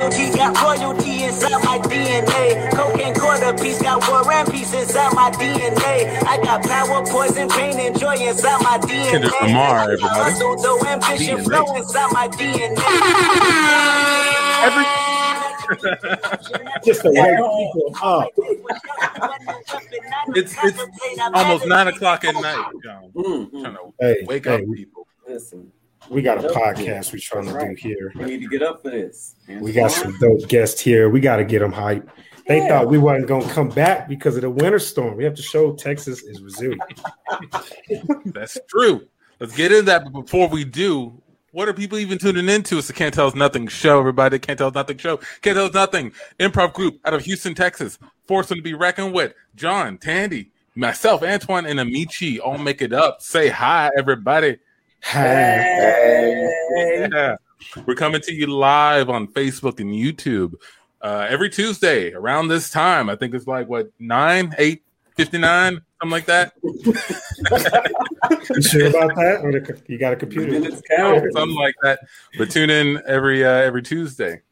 She got royalty inside my DNA. Cocaine quarter piece got war and peace inside my DNA. I got power, poison, pain, and joy inside my DNA. Kendrick Lamar, everybody. Hustle, though ambition, DNA. flow inside my DNA. Just to wake people up. It's it's almost nine o'clock at night, John. Mm, Trying to Hey, wake hey, up people. Listen, we got a podcast we're trying to do here. we need to get up for this. We got some dope guests here. We got to get them hyped. They Yeah. thought we wasn't going to come back because of the winter storm. We have to show Texas is resilient. That's true. Let's get into that. But before we do, what are people even tuning into? It's the Can't Tell Us Nothing show, everybody. Can't Tell Us Nothing show. Can't Tell Us Nothing improv group out of Houston, Texas. Forced to be reckoned with. John, Tandy, myself, Antoine, and Amici all make it up. Say hi, everybody. Hey. Yeah. We're coming to you live on Facebook and YouTube uh, every Tuesday around this time. I think it's like what nine, eight, fifty nine, something like that. You sure about that? Or you got a computer? Minutes count. something like that. But tune in every uh, every Tuesday.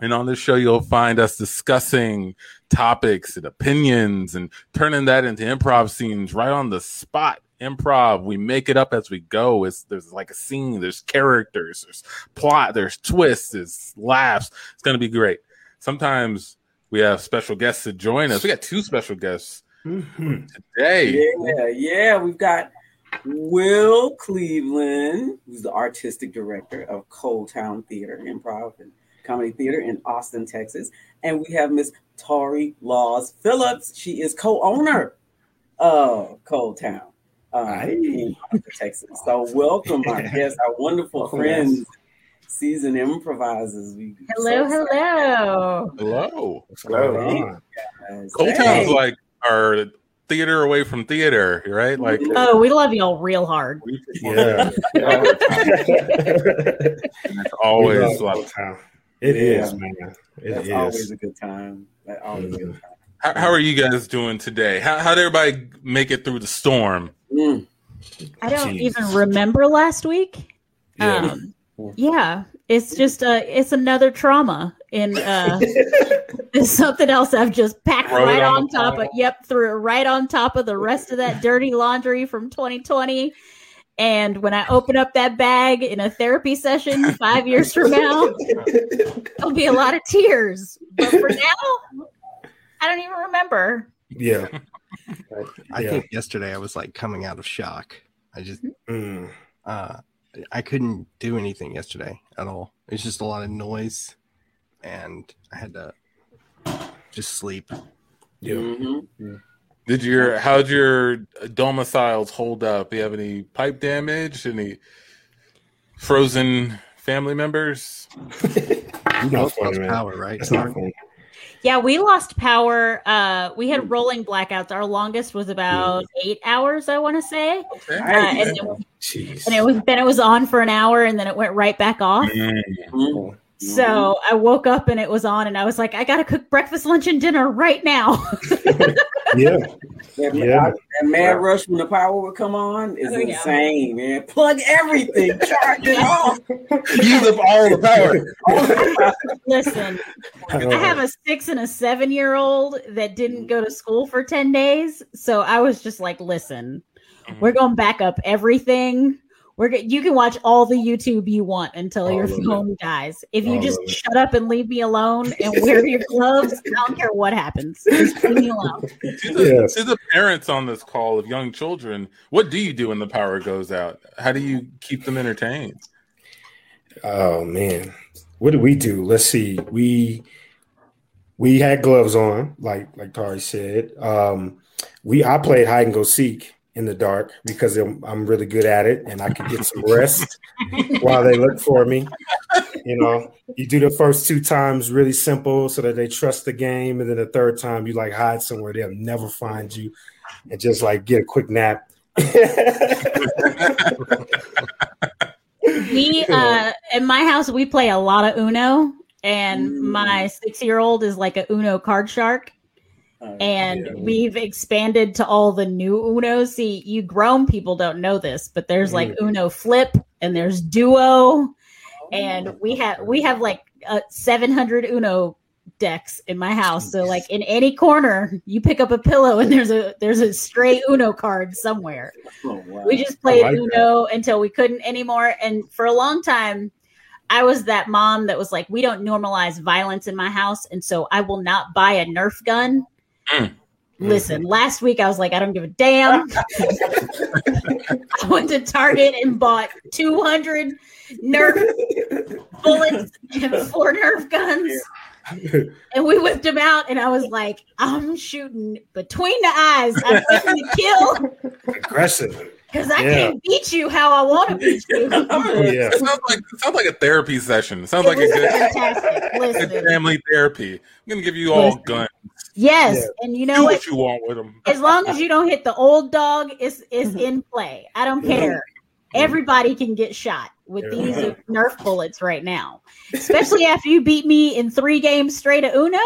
And on this show, you'll find us discussing topics and opinions and turning that into improv scenes right on the spot. Improv, we make it up as we go. It's there's like a scene, there's characters, there's plot, there's twists, there's laughs. It's gonna be great. Sometimes we have special guests to join us. We got two special guests Mhm. today. Yeah, yeah. We've got Will Cleveland, who's the artistic director of ColdTowne Theater, Improv and Comedy Theater in Austin, Texas. And we have Miss Tori Laws Phillips. She is co-owner of ColdTowne um, Aye. in Texas. So welcome, my guests, our wonderful Welcome, friends, seasoned improvisers. We Hello, so hello. Hello. What's going Hey. Cold Hey. Town's like our theater away from theater, right? Like Oh, we love y'all real hard. Yeah. It's always We love like, Town. It Yeah. is, man. It That's is. always a good time. That always a good time. how, how are you guys doing today? How how did everybody make it through the storm? Mm. I don't Jeez. even remember last week. Yeah. Um, yeah, it's just uh, it's another trauma in uh, it's something else I've just packed Throw right on on top of. Yep, threw it right on top of the rest of that dirty laundry from 2020. And when I open up that bag in a therapy session five years from now, there'll be a lot of tears. But for now, I don't even remember. yeah. I Yeah. think yesterday I was like coming out of shock. I just Mm. uh I couldn't do anything yesterday at all. It's just a lot of noise and I had to just sleep. Yeah. Mhm. Did your how'd your domiciles hold up? Do you have any pipe damage? Any frozen family members? You're not Most funny, lost power, right? That's not funny. Yeah, we lost power. Uh, we had rolling blackouts. Our longest was about eight hours, I want to say. Okay. Uh, and, it, Jeez. and it was then it was on for an hour, and then it went right back off. Mm. Mhm. So I woke up and it was on, and I was like, I gotta cook breakfast, lunch, and dinner right now. Yeah. That, Yeah. that mad rush when the power would come on is Oh, yeah. insane, man. Plug everything, charge it off. Use up all the power. Listen, I have a six and a seven year old that didn't go to school for 10 days. So I was just like, listen, we're going to back up everything. We're go- you can watch all the YouTube you want until your All of it. phone dies. If you All just shut up and leave me alone and wear your gloves, I don't care what happens. Just leave me alone. To the, Yes. to the parents on this call of young children, what do you do when the power goes out? How do you keep them entertained? Oh man, what do we do? Let's see. We we had gloves on, like like Tari said. Um, we I played hide and go seek in the dark because I'm, I'm really good at it, and I can get some rest while they look for me. You know, you do the first two times really simple so that they trust the game, and then the third time you like hide somewhere they'll never find you, and just like get a quick nap. we uh in my house we play a lot of uno and Mm. my six year old is like a uno card shark Uh, and Yeah. we've expanded to all the new Uno. see you grown people don't know this but there's like uno flip and there's duo and we have we have like uh, 700 Uno decks in my house. So like in any corner, you pick up a pillow and there's a there's a stray Uno card somewhere. Oh, wow. We just played like Uno until we couldn't anymore. And for a long time, I was that mom that was like, we don't normalize violence in my house, and so I will not buy a Nerf gun. Mm. Listen, last week I was like, I don't give a damn. I went to Target and bought 200 Nerf bullets and four Nerf guns. And we whipped them out, and I was like, I'm shooting between the eyes. I'm looking to kill Aggressive. Because I Yeah. can't beat you how I want to beat you. Oh, yeah. It sounds like it sounds like a therapy session. It sounds like a good, fantastic. good family therapy. I'm gonna give you all Listen. guns. yes, Yeah. and you Do know what? what you want with them. As long as you don't hit the old dog, it's is mm-hmm. in play. I don't care. Mm-hmm. Everybody can get shot with these Nerf bullets right now, especially after you beat me in three games straight of Uno.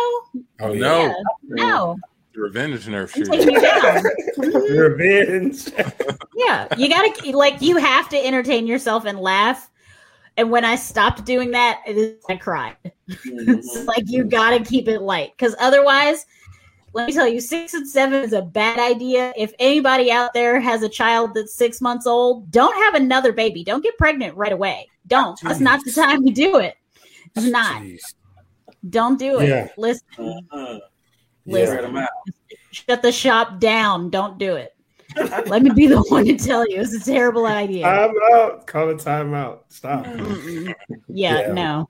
Oh, no, Yeah, no, revenge nerf I'm taking you down. Mhm. Revenge. Yeah, you gotta like you have to entertain yourself and laugh. And when I stopped doing that, it is- I cried. It's Mhm. like you gotta keep it light because otherwise, let me tell you, six and seven is a bad idea. If anybody out there has a child that's six months old, don't have another baby. Don't get pregnant right away. Don't. That's not the time to do it. It's not. Jeez. Don't do it. Yeah. Listen, Uh-huh. Listen. Spread 'em out. Shut the shop down. Don't do it. Let me be the one to tell you it's a terrible idea. Time out. Call it timeout. Stop. Yeah, Yeah. no.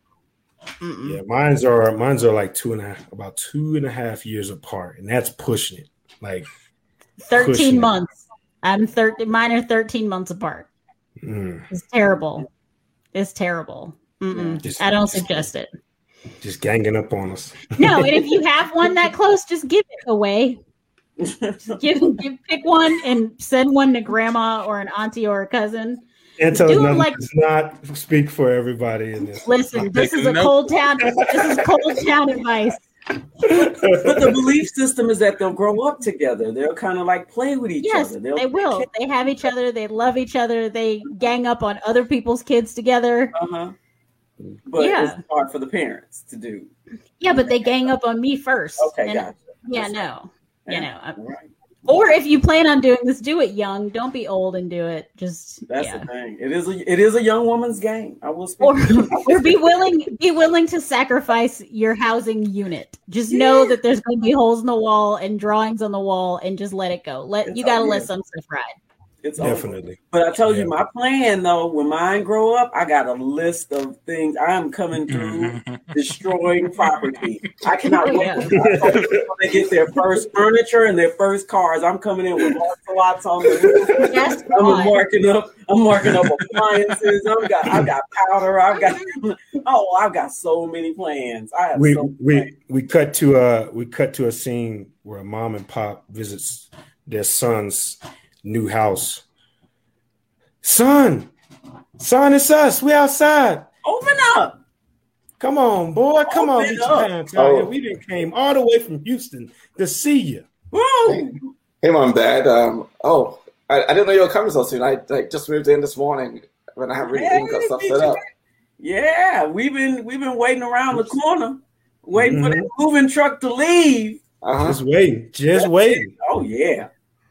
Mm-mm. Yeah, mine's are mine's are like two and a half, about two and a half years apart, and that's pushing it. Like, 13 pushing it. months. I'm 13 mine are 13 months apart. mm, It's terrible. It's terrible. Mm-mm. Just- I don't suggest it. Just ganging up on us. No, and if you have one that close, just give it away. Just give, give pick one and send one to grandma or an auntie or a cousin. And tell Do like- does not speak for everybody in this. Listen, this is a Nope. cold town. This is cold town advice. But the belief system is that they'll grow up together. They'll kind of like play with each Yes, other. They'll, they will. They have each other. They love each other. They gang up on other people's kids together. Uh-huh. But Yeah. it's hard for the parents to do. Yeah, but they gang up on me first. Okay, And- gotcha. Yeah, That's no. You know, Right. or if you plan on doing this, do it young. Don't be old and do it. Just That's yeah. the thing. It is a it is a young woman's game. I will speak. Or, or be willing be willing to sacrifice your housing unit. Just know that there's going to be holes in the wall and drawings on the wall, and just let it go. Let It's you got to let some stuff ride. It's over. Definitely. But I told Yeah. you my plan though. When mine grow up, I got a list of things I am coming through destroying property. I cannot wait yeah. until they get their first furniture and their first cars. I'm coming in with lots and lots on the Yes, I'm God. marking up. I'm marking up appliances. I've got. I've got powder. I've got. Oh, I've got so many plans. I have we so we plans. we cut to a we cut to a scene where a mom and pop visits their son's new house. Son, son, it's us. We outside. Open up. Come on, boy. Come on, get your up. pants out here. Oh. We didn't came all the way from Houston to see you. Woo! Hey, mom, dad. Um, oh, I, I didn't know you were coming so soon. I like just moved in this morning when I haven't really even got stuff set up. Yeah, we've been we've been waiting around the corner, waiting for Mhm. the moving truck to leave. Uh huh. Just waiting, just waiting. Oh yeah.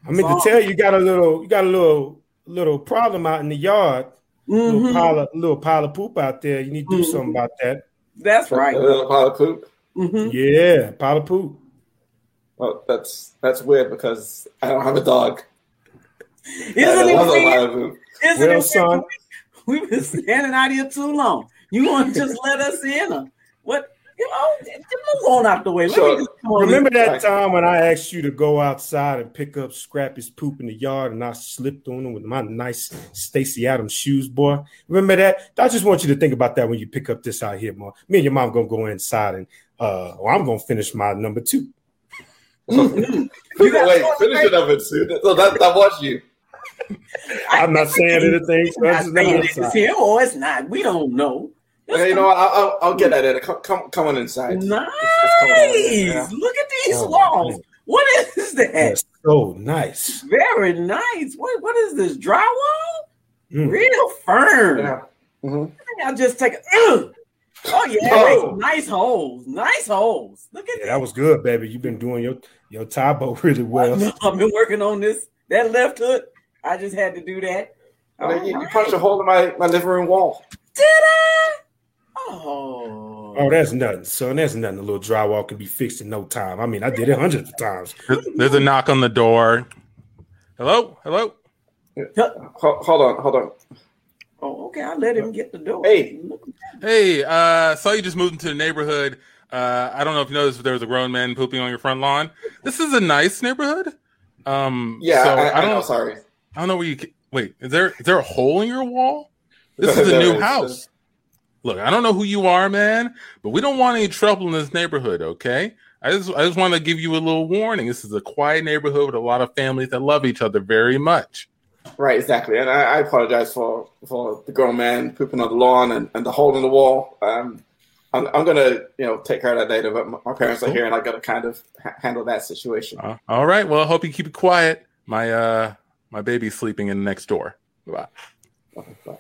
I mean to tell you, you got a little, you got a little, little problem out in the yard. Little Mhm. pile of, little pile of poop out there. You need to do Mhm. something about that. That's right. A little pile of poop. Mhm. Yeah, pile of poop. Well, that's that's weird because I don't have a dog. Isn't I it a weird? pile of poop. Isn't Well, it weird? son. We've been standing out here too long. You want to just let us in? Or what? You know, move on out the way. Let Sure. me just come on in. Remember that Right. time when I asked you to go outside and pick up Scrappy's poop in the yard and I slipped on him with my nice Stacy Adams shoes, boy? Remember that? I just want you to think about that when you pick up this out here, mom. Me and your mom gonna go inside and uh well, I'm gonna finish my number two. You got Wait, so finish it up and soon. So that that was you. I'm not saying anything, so I'm not saying it's inside. him or it's not. We don't know. Okay, you know what? I'll, I'll, I'll get at it. Come, come, come on inside. Nice. come on, yeah. Look at these Oh, walls. man. What is that? That's so nice. Very nice. What what is this? Drywall? Mm. Real firm. Yeah. hmm I'll just take it. Ugh. Oh yeah, Oh. nice holes, nice holes. Look at Yeah, that was good, baby. You've been doing your your Tae Bo really well. I've been working on this. That left hook, I just had to do that. I mean, you, you punched a hole in my, my living room wall. Did I? Oh. Oh, that's nothing, son. That's nothing. A little drywall can be fixed in no time. I mean, I did it hundreds of times. There's a knock on the door. Hello, hello. Ho- hold on, hold on. Oh, okay. I let him get the door. Hey. Hey, uh, saw you just moved into the neighborhood. Uh, I don't know if you noticed, but there was a grown man pooping on your front lawn. This is a nice neighborhood. Um, Yeah, so I, I, don't know. Sorry. I don't know where you. ca- Wait, is there is there a hole in your wall? This is a new is. house. Look, I don't know who you are, man, but we don't want any trouble in this neighborhood. Okay, I just I just want to give you a little warning. This is a quiet neighborhood with a lot of families that love each other very much. Right, exactly. And I, I apologize for, for the grown man pooping on the lawn and, and the hole in the wall. Um, I'm, I'm gonna, you know, take care of that later. But my, parents are here, and I gotta kind of ha- handle that situation. Uh, all right. Well, I hope you keep it quiet. My uh my baby's sleeping in next door. Bye bye.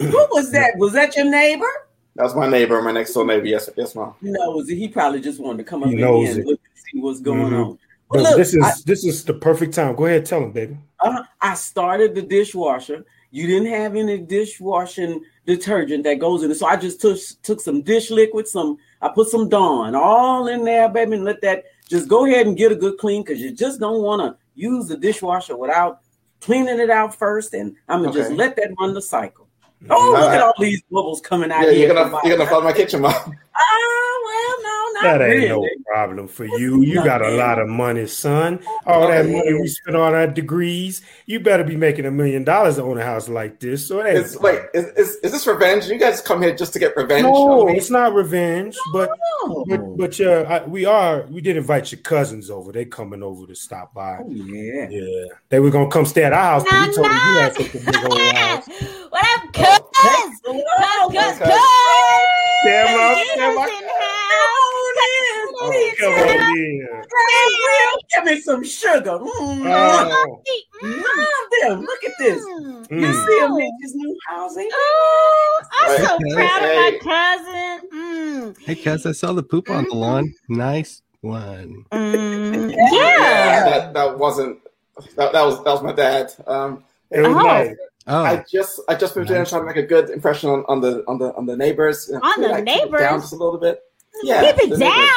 Who was that? Was that your neighbor? That's my neighbor, my next door neighbor. Yes, yes, mom. No, he probably just wanted to come up He knows and it. look and see what's going Mhm. on. But look, this is I- this is the perfect time. Go ahead, tell him, baby. Uh, I started the dishwasher. You didn't have any dishwashing detergent that goes in it, so I just took took some dish liquid, some I put some Dawn all in there, baby, and let that just go ahead and get a good clean because you just don't want to use the dishwasher without cleaning it out first, and I'm gonna just let that run the cycle. Oh, look at all these bubbles coming out Yeah, here. you're gonna you're gonna flood my kitchen, mom. Ah, well, no, not That ain't really. no problem for you. You got a lot of money, son. All that money we spent on our degrees. You better be making a million dollars to own a house like this. So it ain't It's wait, is, is is this revenge? You guys come here just to get revenge? no, it's not revenge, but Oh, but but uh, I, we are. We did invite your cousins over. They coming over to stop by. oh, yeah. Yeah, they were gonna come stay at our house. But we told them you had such a big old house. what up, cuz? Cuz, Oh, cuz, cuz. Damn, I'm- Gina's damn, house. Oh, come on in. Will, give me some sugar. Mm, Oh, Love them. Look at this. Mm. You mm. see him in his new house, ain't Oh, I'm so Hey, proud hey. of my cousin. Mm. Hey, cuz I saw the poop on the lawn. Nice one. Mm. Yeah. Yeah. that that wasn't that, that was that was my dad. Um, It was Oh. nice. Oh, I just I just moved in and trying to make a good impression on, on the on the on the neighbors. On Can we, the like, keep it neighbors? down just a little bit. Yeah, Keep it down. neighbors.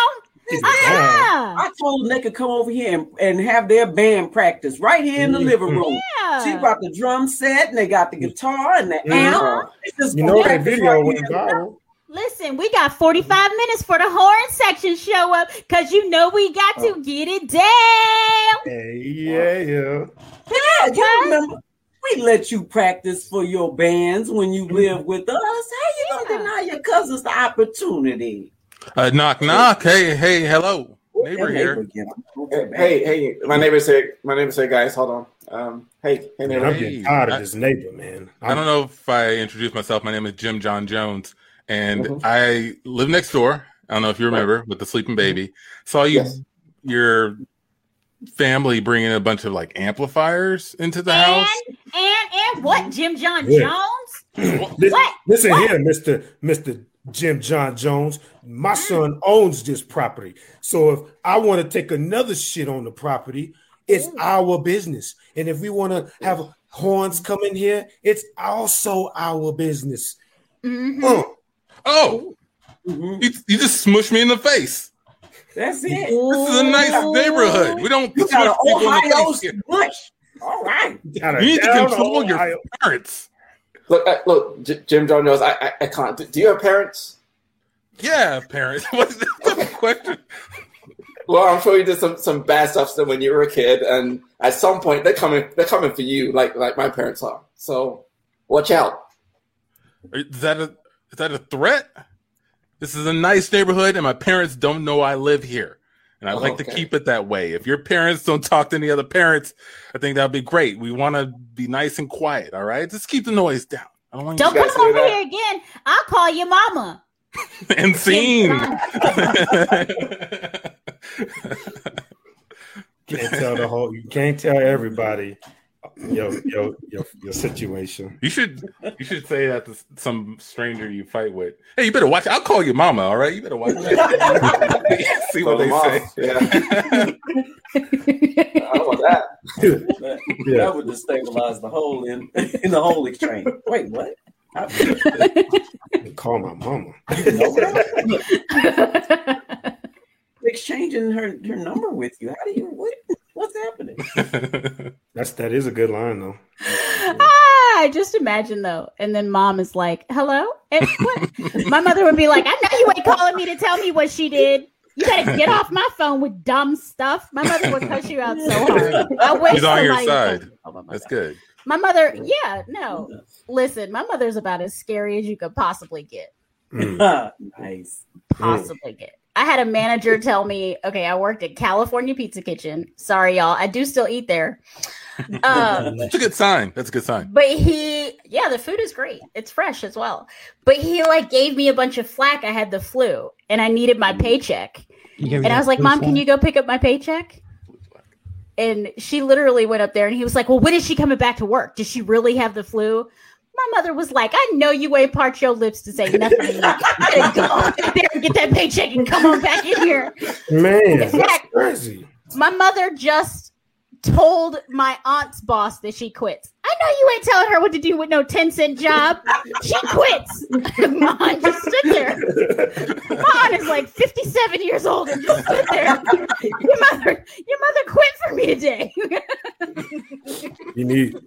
Keep it down. Uh-uh. I told them they could come over here and, and have their band practice right here in the Mhm. living room. Yeah. She brought the drum set and they got the guitar and the Mhm. amp. You know that practice video right went viral. Listen, we got 45 minutes for the horn section show up because you know we got Oh. to get it down. Hey, yeah, yeah. Yeah, you remember we let you practice for your bands when you live with us. How you gonna Yeah. deny your cousins the opportunity? Uh, knock knock. Hey hey hello neighbor That here. Hey, hey, hey, my neighbors here. My neighbors here, guys. Hold on. Um, hey, hey, Man, neighbor. I'm getting tired of this neighbor, man. I don't know if I introduced myself. My name is Jim John Jones, and Mhm. I live next door. I don't know if you remember with the sleeping baby. Saw you, Yes. your family bringing a bunch of like amplifiers into the house. And, and, and what? Jim John Yeah. Jones? Listen, What? listen What? here, Mister Mister Jim John Jones. My son owns this property, so if I want to take another shit on the property, it's our business. And if we want to have horns come in here, it's also our business. Mhm. Uh, Oh, Mhm. you, you just smushed me in the face. That's it. This is a nice neighborhood. We don't You got smush an people in the Ohio face here. smush. All right. gotta You need to down control your Ohio. parents. Look, uh, look, J- Jim John Jones. I, I, I can't. Do, do you have parents? Yeah, parents. What's the question? Well, I'm sure you did some, some bad stuff still when you were a kid, and at some point they're coming. They're coming for you, like like my parents are. So watch out. Is that a is that a threat? This is a nice neighborhood, and my parents don't know I live here, and I Oh, like to keep it that way. If your parents don't talk to any other parents, I think that'd be great. We want to be nice and quiet. All right, just keep the noise down. I don't want Don't you guys come hear over that? here again. I'll call your mama. and scene. Can't tell the whole. You can't tell everybody your your your, your situation. You should you should say that to some stranger you fight with. Hey, you better watch. I'll call your mama. All right, you better watch. See what Throw they them say. Yeah. I don't want that. That, Yeah. that would destabilize the whole in, in the whole exchange. Wait, what? I, Call my mama. exchanging her, her number with you. How do you what? What's happening? That's that is a good line though. ah, just imagine though. And then mom is like, hello? And what? My mother would be like, I know you ain't calling me to tell me what she did. You gotta get off my phone with dumb stuff. My mother would cuss you out so hard. I wish He's on your side. cuss me out. Oh, That's good. My mother, yeah, no. Listen, my mother's about as scary as you could possibly get. Mm. nice. Possibly get. I had a manager tell me, okay, I worked at California Pizza Kitchen. Sorry, y'all. I do still eat there. Um, That's a good sign. That's a good sign. but he, yeah, the food is great. It's fresh as well. But he like gave me a bunch of flack. I had the flu and I needed my paycheck. You gave me And I was like, blue Mom, can you go pick up my paycheck? And she literally went up there and he was like, Well, when is she coming back to work? Does she really have the flu? My mother was like, I know you ain't part your lips to say nothing. to me. Go there and get that paycheck and come on back in here. Man, that's Heck. crazy. My mother just told my aunt's boss that she quits. I know you ain't telling her what to do with no 10 cent job. She quits. my aunt just stood there. My aunt is like 57 years old and just stood there. Your mother, your mother quit for me today. You need.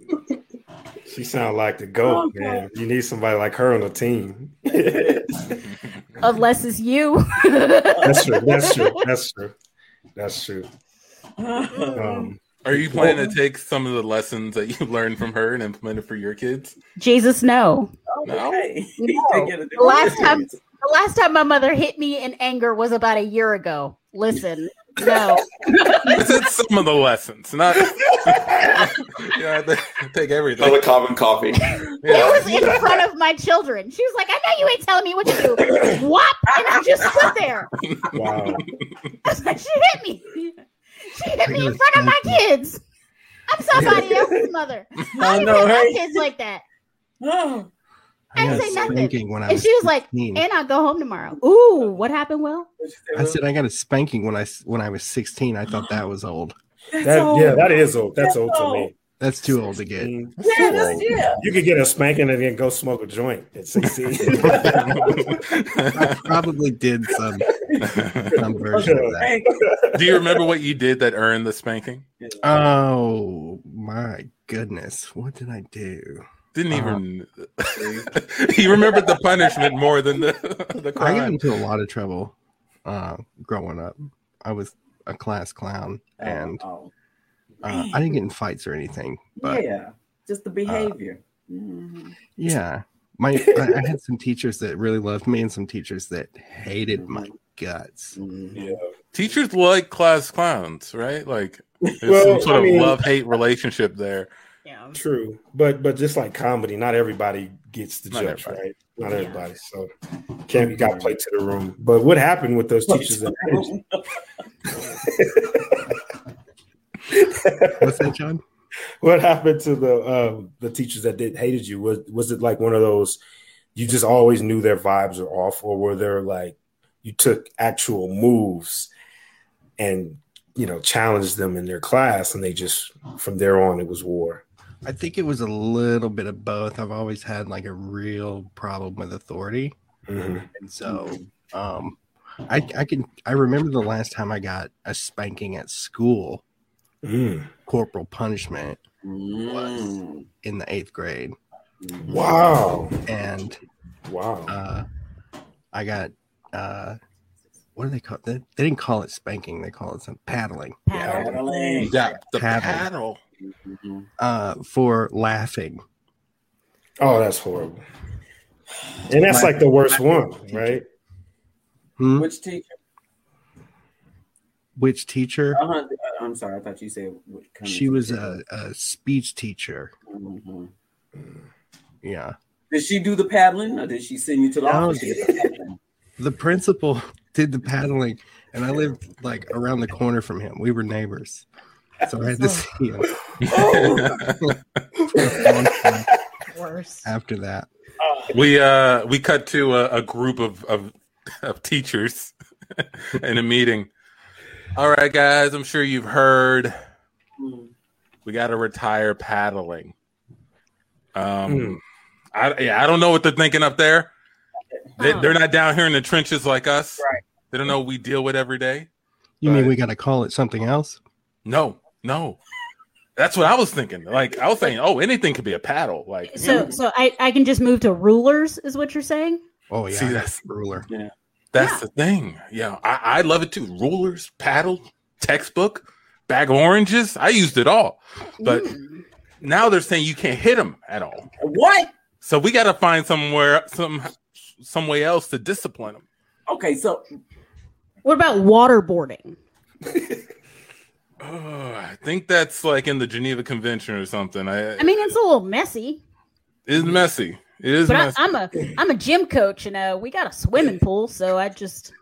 She sound like the goat, Oh, man. You need somebody like her on the team. Unless it's you. That's true. That's true. That's true. That's true. Um, Are you planning to take some of the lessons that you learned from her and implement it for your kids? Jesus, no. No. Okay. No. Take The last time, the last time my mother hit me in anger was about a year ago. Listen, no. I said some of the lessons, not. yeah, they take everything. Another carbon copy. It Yeah. was in front of my children. She was like, I know you ain't telling me what to do. Whop! And I just stood there. wow. Like, she hit me. She hit me in front of my kids. I'm somebody else's mother. I I didn't know, hit my kids like that. Oh, I didn't say nothing. when I And was she was like, and I'll go home tomorrow. Ooh, what happened, Will? I said I got a spanking when I when I was 16. I thought that was old. That, old. yeah, that is old. That's That's old to me. That's too old to get. Yeah, that's, yeah. You could get a spanking and then go smoke a joint at 16. I probably did some some version of that. Do you remember what you did that earned the spanking? Oh my goodness, what did I do? Didn't Uh-huh. even. he remembered the punishment more than the the I got into a lot of trouble uh, growing up. I was a class clown, and oh, uh, I didn't get in fights or anything. But yeah, just the behavior. Mhm. yeah, my I, I had some teachers that really loved me, and some teachers that hated my guts. Mhm. yeah. Teachers like class clowns, right? Like there's Well, some sort I of love hate relationship there. Yeah. True. But but just like comedy, not everybody gets the Not judge, right? Not everybody. So can't you got played to the room. But what happened with those teachers that What's that, John? what happened to the um the teachers that did hated you? Was was it like one of those you just always knew their vibes were off, or were there like you took actual moves and you know challenged them in their class and they just from there on it was war. I think it was a little bit of both. I've always had like a real problem with authority. Mhm. And so um I I can I remember the last time I got a spanking at school, Mm. corporal punishment Mm. in the eighth grade. Wow. And Wow. uh I got uh what do they call it? They didn't call it spanking, they call it some paddling. Paddle. Paddling. Yeah, the Paddle. paddle. Uh for laughing. Oh, that's horrible. And that's like the worst one, right? Hmm? Which teacher? Which teacher? Uh-huh. I'm sorry. I thought you said what kind of She was a, a speech teacher. Mhm. Yeah. Did she do the paddling, or did she send you to the No, office? the? The principal did the paddling, and I lived like around the corner from him. We were neighbors, so I had to see him. Worse. After that, we uh we cut to a, a group of, of of teachers in a meeting. All right, guys, I'm sure you've heard we got to retire paddling. Um, Hmm. I yeah, I don't know what they're thinking up there. they, they're not down here in the trenches like us. Right. They don't know what we deal with every day. you mean we got to call it something else? No, no. That's what I was thinking. Like I was saying, oh, anything could be a paddle. Like So, so I, I can just move to rulers, is what you're saying? Oh yeah, See, I that's- ruler. Yeah. That's Yeah. the thing. Yeah, I, I love it too. Rulers, paddle, textbook, bag of oranges. I used it all. But Mm. now they're saying you can't hit them at all. What? So we got to find somewhere, some, some way else to discipline them. Okay, so What about waterboarding? Oh, I think that's like in the Geneva Convention or something. I, I mean, it's a little messy, it's messy. It is but I, messy. I'm a I'm a gym coach, and uh, we got a swimming pool, so I just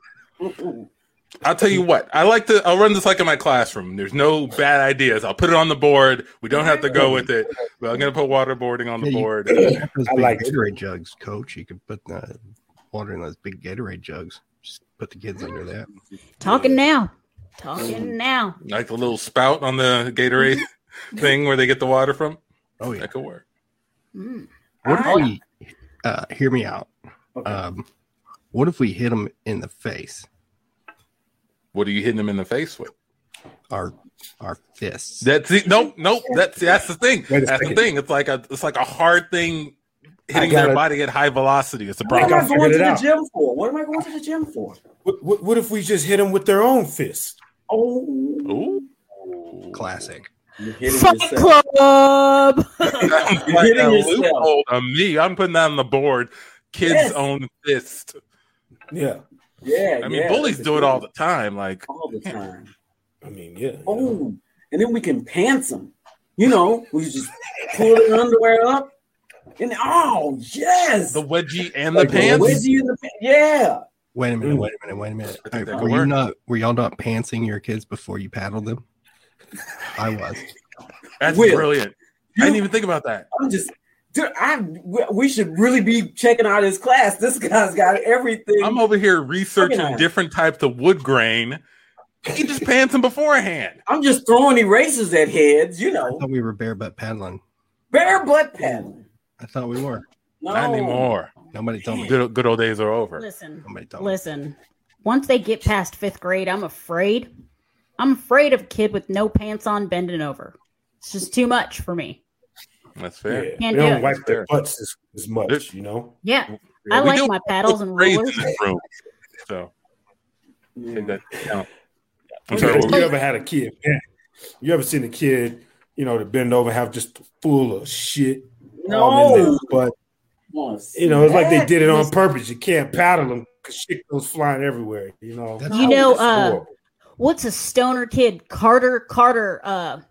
I'll tell you what. I like to. I'll run this like in my classroom. There's no bad ideas. I'll put it on the board. We don't have to go with it. But I'm gonna put waterboarding on the Yeah, you- board. Have those I big like it. Gatorade jugs, coach. You could put uh, water in those big Gatorade jugs. Just put the kids under that. talking now, talking now. like the little spout on the Gatorade thing where they get the water from. Oh yeah. That could work. Mm. What if Ah. we uh, hear me out? Okay. Um, what if we hit them in the face? What are you hitting them in the face with? Our our fists. That's it. Nope, nope. That's that's the thing. Wait a That's the thing. It's like a it's like a hard thing hitting their gotta- body at high velocity. It's a problem. what am. I going to the out. gym for? What am I going to the gym for? What, what, what if we just hit them with their own fist? Oh, Ooh. Classic. you're Fight club. Sounds You're hitting a yourself. loophole to me. I'm putting that on the board. Kids Yes. own fist. Yeah. Yeah, I mean, yeah, bullies do it all the time. Like, all the time. I mean, yeah. you oh, know. Oh, and then we can pants them. You know, we just pull their underwear up, and oh yes, the wedgie and the Like the pants. wedgie in the pa- yeah. Wait a minute. Wait a minute. Wait a minute. I think that Were you work. not? Were y'all not pantsing your kids before you paddled them? I was. That's Will. brilliant. I didn't even think about that. I'm just. Dude, I we should really be checking out his class. This guy's got everything. I'm over here researching Look at that. different types of wood grain. He just pants them beforehand. I'm just throwing erasers at heads. You I know, thought we were bare butt paddling. bare butt paddling. I thought we were. No. Not anymore. Nobody told me. Good, good old days are over. Listen, Nobody told me. listen. Once they get past fifth grade, I'm afraid. I'm afraid of a kid with no pants on bending over. It's just too much for me. That's fair. Yeah. Can't They do don't it. wipe their butts as, as much, you know? Yeah, I We like my paddles and grades rulers. in room. So Yeah. that into. I'm You sorry. what ever, you ever had a kid? man, You ever seen a kid, you know, to bend over and have just full of shit No. But, Wanna you know, it's like they did it on purpose. You can't paddle them because shit goes flying everywhere, you know? That's- You know, uh, what's a stoner kid? Carter, Carter, uh,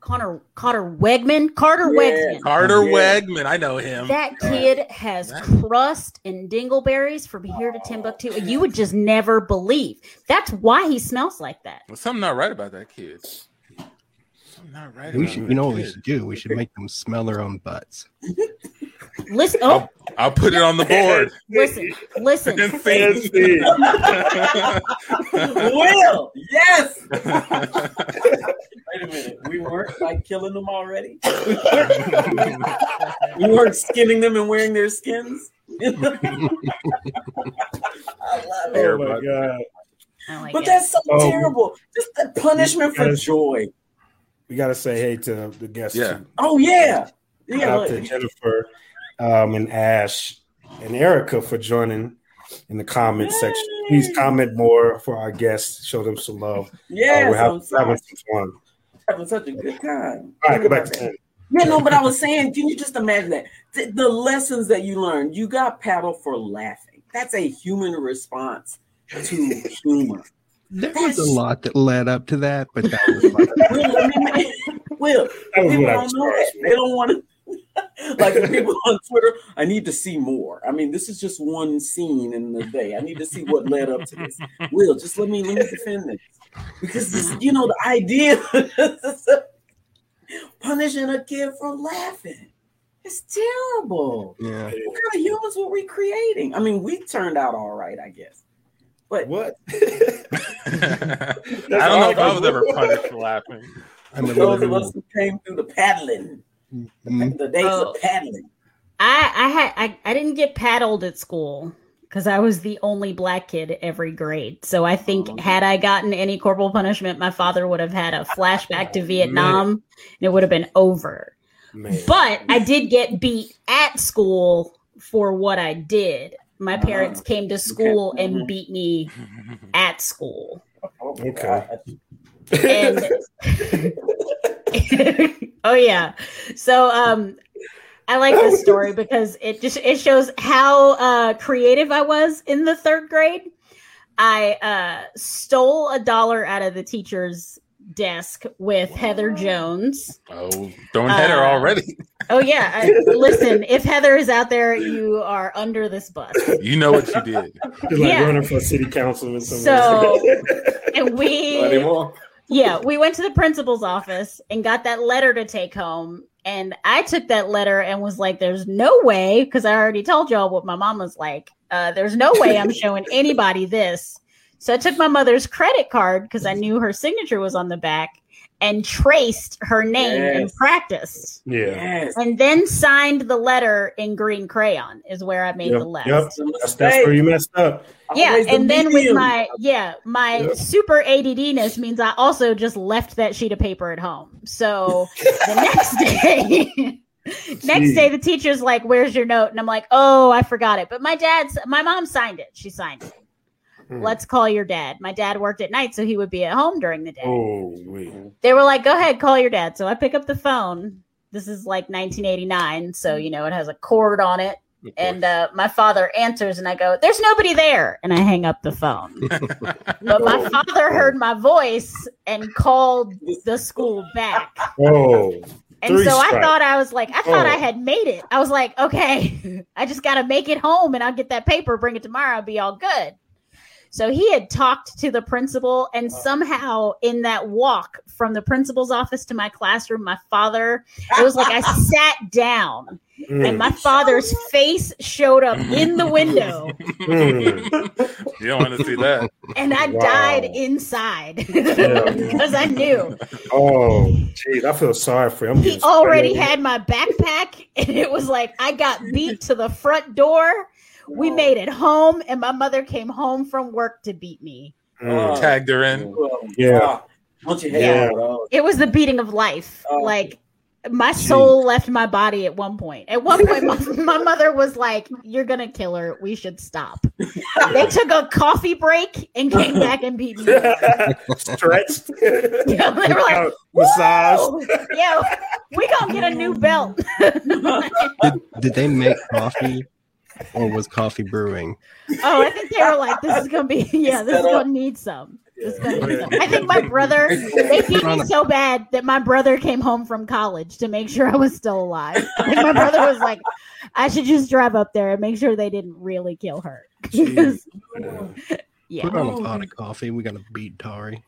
Connor, Carter Wegman, Carter Yeah. Wegman. Carter Yeah. Wegman. I know him. That kid has crust and dingleberries from here to Timbuktu, and you would just never believe. That's why he smells like that. There's something not right about that kid. Something not right. We about should. You know what we should do? We should make them smell their own butts. Listen, oh, I'll put it on the board. listen, listen. And see. Will, yes. Wait a minute. We weren't like killing them already. we weren't skinning them and wearing their skins. I love it. Oh, my God. Like But it. that's so Oh. terrible. Just the punishment for Yes. joy. We got to say hey to the guests. Yeah. too. Oh yeah. Yeah. out to. Jennifer um, and Ash and Erica for joining in the comment section. Please comment more for our guests. Show them some love. Uh, we're having, I'm having some fun. having such a good time. All right, go back to Yeah, no, but I was saying, can you just imagine that? The, the lessons that you learned, you got paddled for laughing. That's a human response to humor. There was a lot that led up to that, but that was like, Will, let me Will, people don't know that. They don't want to. like the people on Twitter, I need to see more. I mean, this is just one scene in the day. I need to see what led up to this. Will, just let me let me defend this because this, you know, the idea. punishing a kid for laughing. It's terrible. Yeah. What kind of humans were we creating? I mean, we turned out all right, I guess. But What? I don't know if I was ever punished for laughing. I mean, those of when- us who came through the paddling, Mhm. the days Oh. of paddling. I I had I, I didn't get paddled at school because I was the only black kid every grade. So I think Oh. had I gotten any corporal punishment, my father would have had a flashback to Vietnam and it would have been over. Man. But I did get beat at school for what I did. My Uh-huh. parents came to school Mhm. and beat me at school. Oh, Okay. God. And oh yeah. So um I like this story because it just it shows how uh creative I was in the third grade. I uh stole a dollar out of the teacher's desk with Heather Jones. Oh, throwing header Uh, already. Oh yeah, I, listen, if Heather is out there, you are under this bus. You know what you did. Just like Yeah. running for city councilman. So- somewhere. And Not we anymore. Yeah, we went to the principal's office and got that letter to take home. And I took that letter and was like, there's no way, because I already told y'all what my mom was like. Uh, there's no way I'm showing anybody this. So I took my mother's credit card because I knew her signature was on the back and traced her name and Yes. practiced. yeah. Yes. And then signed the letter in green crayon, is where I made Yep, the left. yep. That's, that's where you messed up. Yeah, Always the and then with my yeah, my Yep. super ADDness means I also just left that sheet of paper at home. So the next day, next day the teacher's like, "Where's your note?" And I'm like, "Oh, I forgot it." But my dad's, my mom signed it. She signed it. Hmm. Let's call your dad. My dad worked at night, so he would be at home during the day. Oh, wait. They were like, "Go ahead, call your dad." So I pick up the phone. This is like 1989, so you know it has a cord on it. And uh, my father answers, and I go, "There's nobody there," and I hang up the phone. but my father heard my voice and called the school back. Oh, And Three so I thought I was like, I thought Oh. I had made it. I was like, okay, I just got to make it home, and I'll get that paper, bring it tomorrow, I'll be all good. So he had talked to the principal, and somehow in that walk from the principal's office to my classroom, my father, it was like I sat down mm, and my father's face showed up in the window mm. You don't want to see that. and I Wow. died inside Yeah. because I knew Oh, geez, I feel sorry for him. He already sprayed. had my backpack and it was like I got beat to the front door. We made it home and my mother came home from work to beat me. Mm. Tagged her in. Well, Yeah. ah, Don't you hate Yeah. it. It was the beating of life. Oh. Like my soul left my body at one point. At one point, my, my mother was like, "You're gonna kill her. We should stop." they took a coffee break and came back and beat me. Stretched. Yeah, they were like, Massage. "Whoa, yo, we gonna get a new belt. Did, did they make coffee or was coffee brewing? oh, I think they were like, this is gonna be, yeah, this is gonna need some. This is gonna need some. I think my brother, they beat me so bad that my brother came home from college to make sure I was still alive. Like my brother was like, I should just drive up there and make sure they didn't really kill her. Jeez. yeah. Put on a pot of coffee. We got to beat Tari.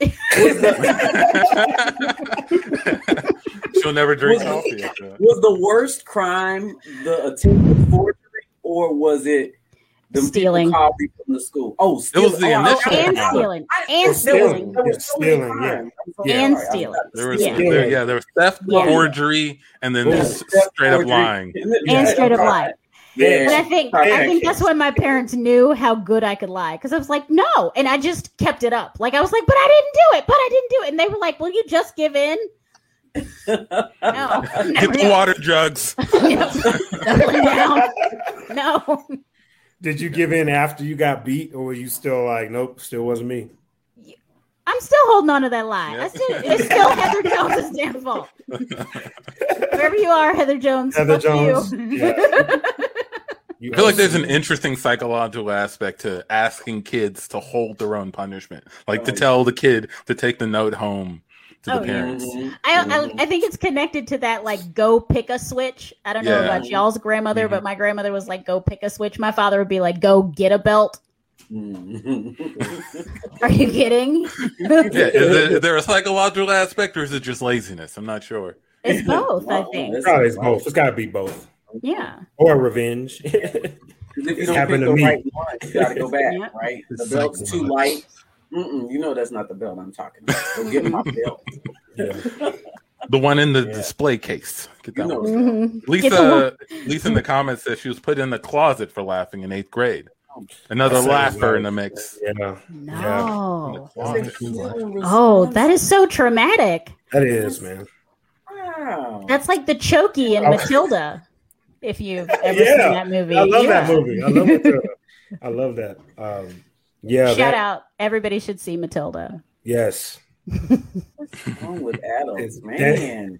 She'll never drink Was- coffee. after. Was the worst crime the attempted forgery, or was it the Stealing. coffee from the school? Oh, stealing. was the oh, initial and crime. stealing. And there was- stealing. there was Yeah, so many stealing, yeah. crimes. I'm so And sorry. stealing. There was, Yeah. there, yeah, there was theft, Yeah. forgery, and then Yeah. just straight up lying. And straight up lying. Yeah. And I think I Yeah. think that's when my parents knew how good I could lie because I was like, no, and I just kept it up. Like I was like, but I didn't do it, but I didn't do it, and they were like, will you just give in? No, Get the water jugs. Doubling down. No, Did you give in after you got beat, or were you still like, nope, still wasn't me? I'm still holding on to that lie. Yeah. I still, it's still Heather Jones' damn fault. Wherever you are, Heather Jones. Heather Jones, You. yeah. You I feel like there's an interesting psychological aspect to asking kids to hold their own punishment, like to Oh, tell the kid to take the note home to Oh, yeah. parents. Mhm. I, I I think it's connected to that like go pick a switch. I don't know Yeah. about y'all's grandmother, Mhm. but my grandmother was like go pick a switch. My father would be like go get a belt. Mhm. Are you kidding? Yeah, is, it, is there a psychological aspect or is it just laziness? I'm not sure. It's both, I think. that's- Probably it's both. It's got to be both, Yeah. or revenge. 'Cause if you It's don't happened pick to the me. right one, you got to go back, Yeah. right? The belt's too light. Mm-mm, you know that's not the belt I'm talking about. Go get my belt. yeah. The one in the Yeah. display case. Get You that know, one. Mhm. Lisa, Lisa in the comments says she was put in the closet for laughing in eighth grade. Another That laugher in the mix. Yeah, No. Yeah. Oh, that is so traumatic. that is, man. Wow. That's like the Chokey in Oh. Matilda. If you've ever Yeah. seen that movie, I love that movie. I love it. I love that. Um, yeah. Shout that- out! Everybody should see Matilda. Yes. What's wrong with adults, It's- man?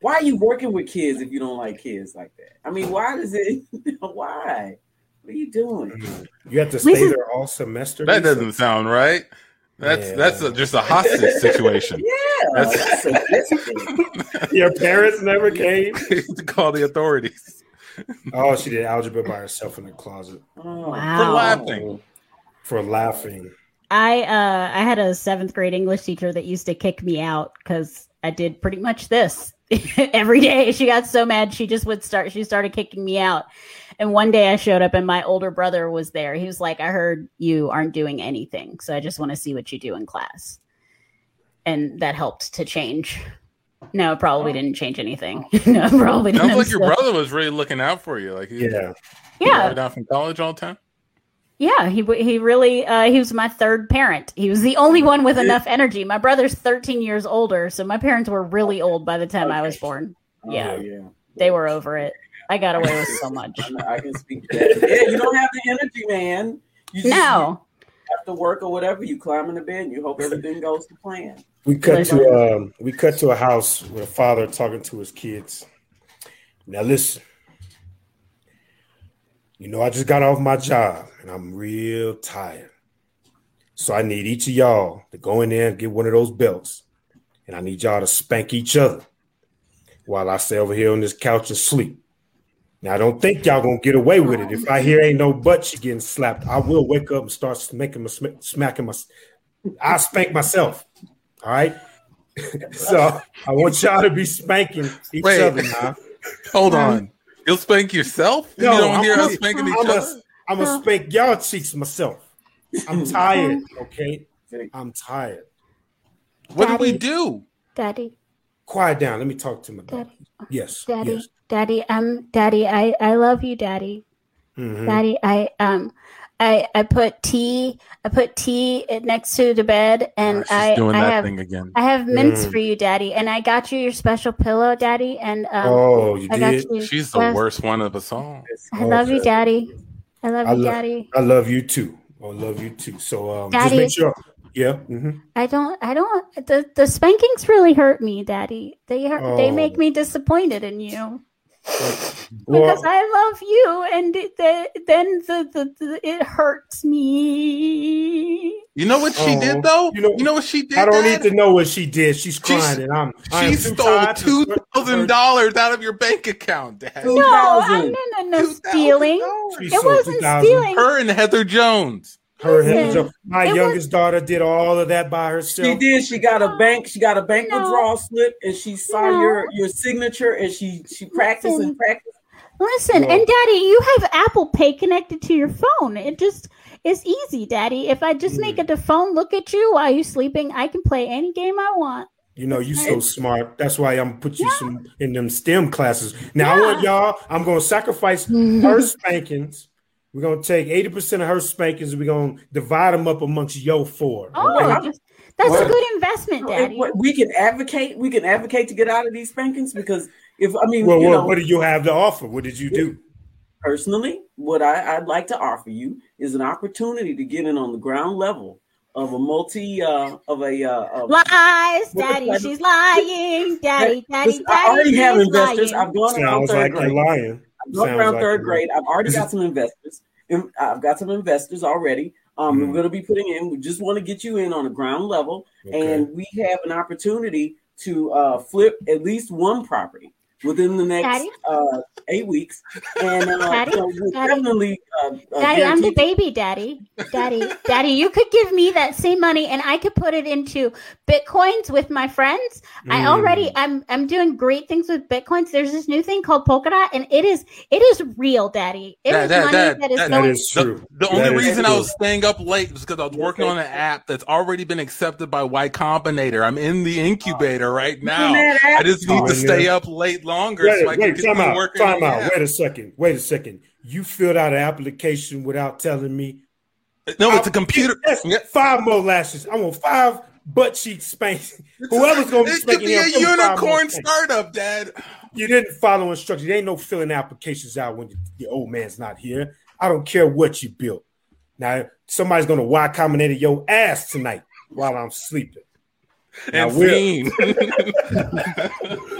Why are you working with kids if you don't like kids like that? I mean, why does it? why? What are you doing? You have to stay Lisa- there all semester. That Lisa? doesn't sound right. That's Yeah. that's a, just a hostage situation. Yeah, That's- that's sadistic. Your parents never came. to call the authorities. Oh, she did algebra by herself in the closet Oh, Wow. For laughing. Oh. For laughing. I uh I had a seventh grade English teacher that used to kick me out because I did pretty much this every day. She got so mad she just would start she started kicking me out. And one day I showed up and my older brother was there. He was like, I heard you aren't doing anything. So I just want to see what you do in class. And that helped to change. No, it probably didn't change anything. no, it probably didn't. Sounds like your So- brother was really looking out for you. Like he Yeah. Yeah, down from college all the time. Yeah, he he really uh, he was my third parent. He was the only one with enough energy. My brother's 13 years older, so my parents were really old by the time I was born. Yeah, Oh, yeah. they were over it. I got away with so much. I, I can speak to that. Yeah, you don't have the energy, man. You just No, after work or whatever, you climb in the bed and you hope everything goes to plan. We cut to um, we cut to a house with a father talking to his kids. Now listen, you know I just got off my job and I'm real tired, so I need each of y'all to go in there and get one of those belts, and I need y'all to spank each other while I stay over here on this couch and sleep. Now I don't think y'all gonna get away with it. If I hear ain't no butt she getting slapped, I will wake up and start smacking my sm- smacking my. I spank myself. All right. so I want y'all to be spanking each Wait. other now. Hold on. You'll spank yourself? No, you don't I'm hear gonna- us spanking each I'm other? gonna I'm gonna spank y'all cheeks myself. I'm tired. Okay. I'm tired. What do we do? Daddy, Quiet down. Let me talk to my daughter. Yes. Daddy, Yes. Daddy, um, Daddy, I I love you, Daddy. Mhm. Daddy, I um, I I put tea, I put tea next to the bed, and Oh, she's I doing I that have thing again. I have mints Mm. for you, Daddy, and I got you your special pillow, Daddy, and um, oh, you I got did. you. She's the yes. worst one of us all. I love you, Daddy. I love I you, lo- Daddy. I love you too. I love you too. So um, just Daddy. make sure. Yeah. hmm I don't. I don't. The the spankings really hurt me, Daddy. They hurt. They Oh. make me disappointed in you Well, because I love you, and it, the, then the, the, the it hurts me. You know what she Oh, did though? you know, You know- know, what she did? I don't Dad? need to know what she did. She's She's- crying, and I'm. I am She stole tired to two sweat thousand her- dollars out of your bank account, Dad. No, I, thousand. no, no, no $2,000. stealing. It wasn't stealing. Her and Heather Jones. Her and Listen, my it youngest daughter did all of that by herself. She did. She got a bank. She got a bank No. withdrawal slip, and she saw No. your your signature, and she she practiced Listen. and practiced. Listen, Well- and Daddy, you have Apple Pay connected to your phone. It just is easy, Daddy. If I just make Mm. it the phone look at you while you're sleeping, I can play any game I want. You know, you so smart. That's why I'm put you Yeah. some in them STEM classes. Now I want y'all. I'm gonna sacrifice her spankings. We're gonna take 80% of her spankings we're gonna divide them up amongst yo four. Oh, Wait, that's, that's a good investment, Daddy. what- We can advocate. We can advocate to get out of these spankings because if I mean, Well, you what, know, what do you have to offer? What did you do? personally, what I, I'd like to offer you is an opportunity to get in on the ground level of a multi uh, of a uh, of, Lies, Daddy. She's lying, Daddy, Daddy, Daddy. I already have she's investors. lying. I've gone around Sounds third like you're lying. Gone Sounds around like third grade. I've already got some investors. I've got some investors already. Um, Mhm. We're going to be putting in. We just want to get you in on a ground level, Okay. and we have an opportunity to uh, flip at least one property. Within the next uh, eight weeks, and uh, Daddy? you know, we'll Daddy? definitely. Uh, uh, Daddy, I'm the baby daddy. Daddy, daddy, you could give me that same money and I could put it into bitcoins with my friends. I Mm. already I'm I'm doing great things with bitcoins. There's this new thing called Polkadot and it is it is real, daddy. It is That- that- money that- that is that- That going is The, true. the That only is reason I was staying up late was because I was working on an app that's already been accepted by Y Combinator. I'm in the incubator right now. I just need Oh, to stay up late longer Wait, so I wait, continue time out. working Time out. Wait a second. Wait a second. You filled out an application without telling me. Uh, no, it's a computer. Five more lashes. I want five butt cheeks spanked. Whoever's gonna be spanking be a give him five more unicorn startup, Dad. You didn't follow instructions. There ain't no filling applications out when the old man's not here. I don't care what you built. Now somebody's gonna Y Combinator your ass tonight while I'm sleeping. Now, And Will- fiend.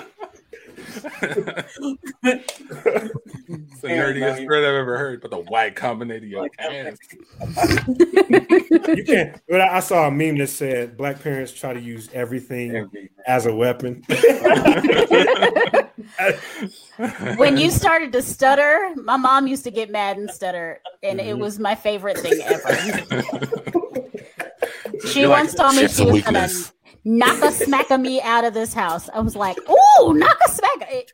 it's the nerdiest no, word I've ever heard, but the Y Combinator your ass. you can't. But I I saw a meme that said black parents try to use everything Every- as a weapon. when you started to stutter, my mom used to get mad and stutter, and Mm-hmm. it was my favorite thing ever. She You're like, once told me she a was gonna weakness." Knock a smack of me out of this house. I was like, "Ooh, knock a smack!" It-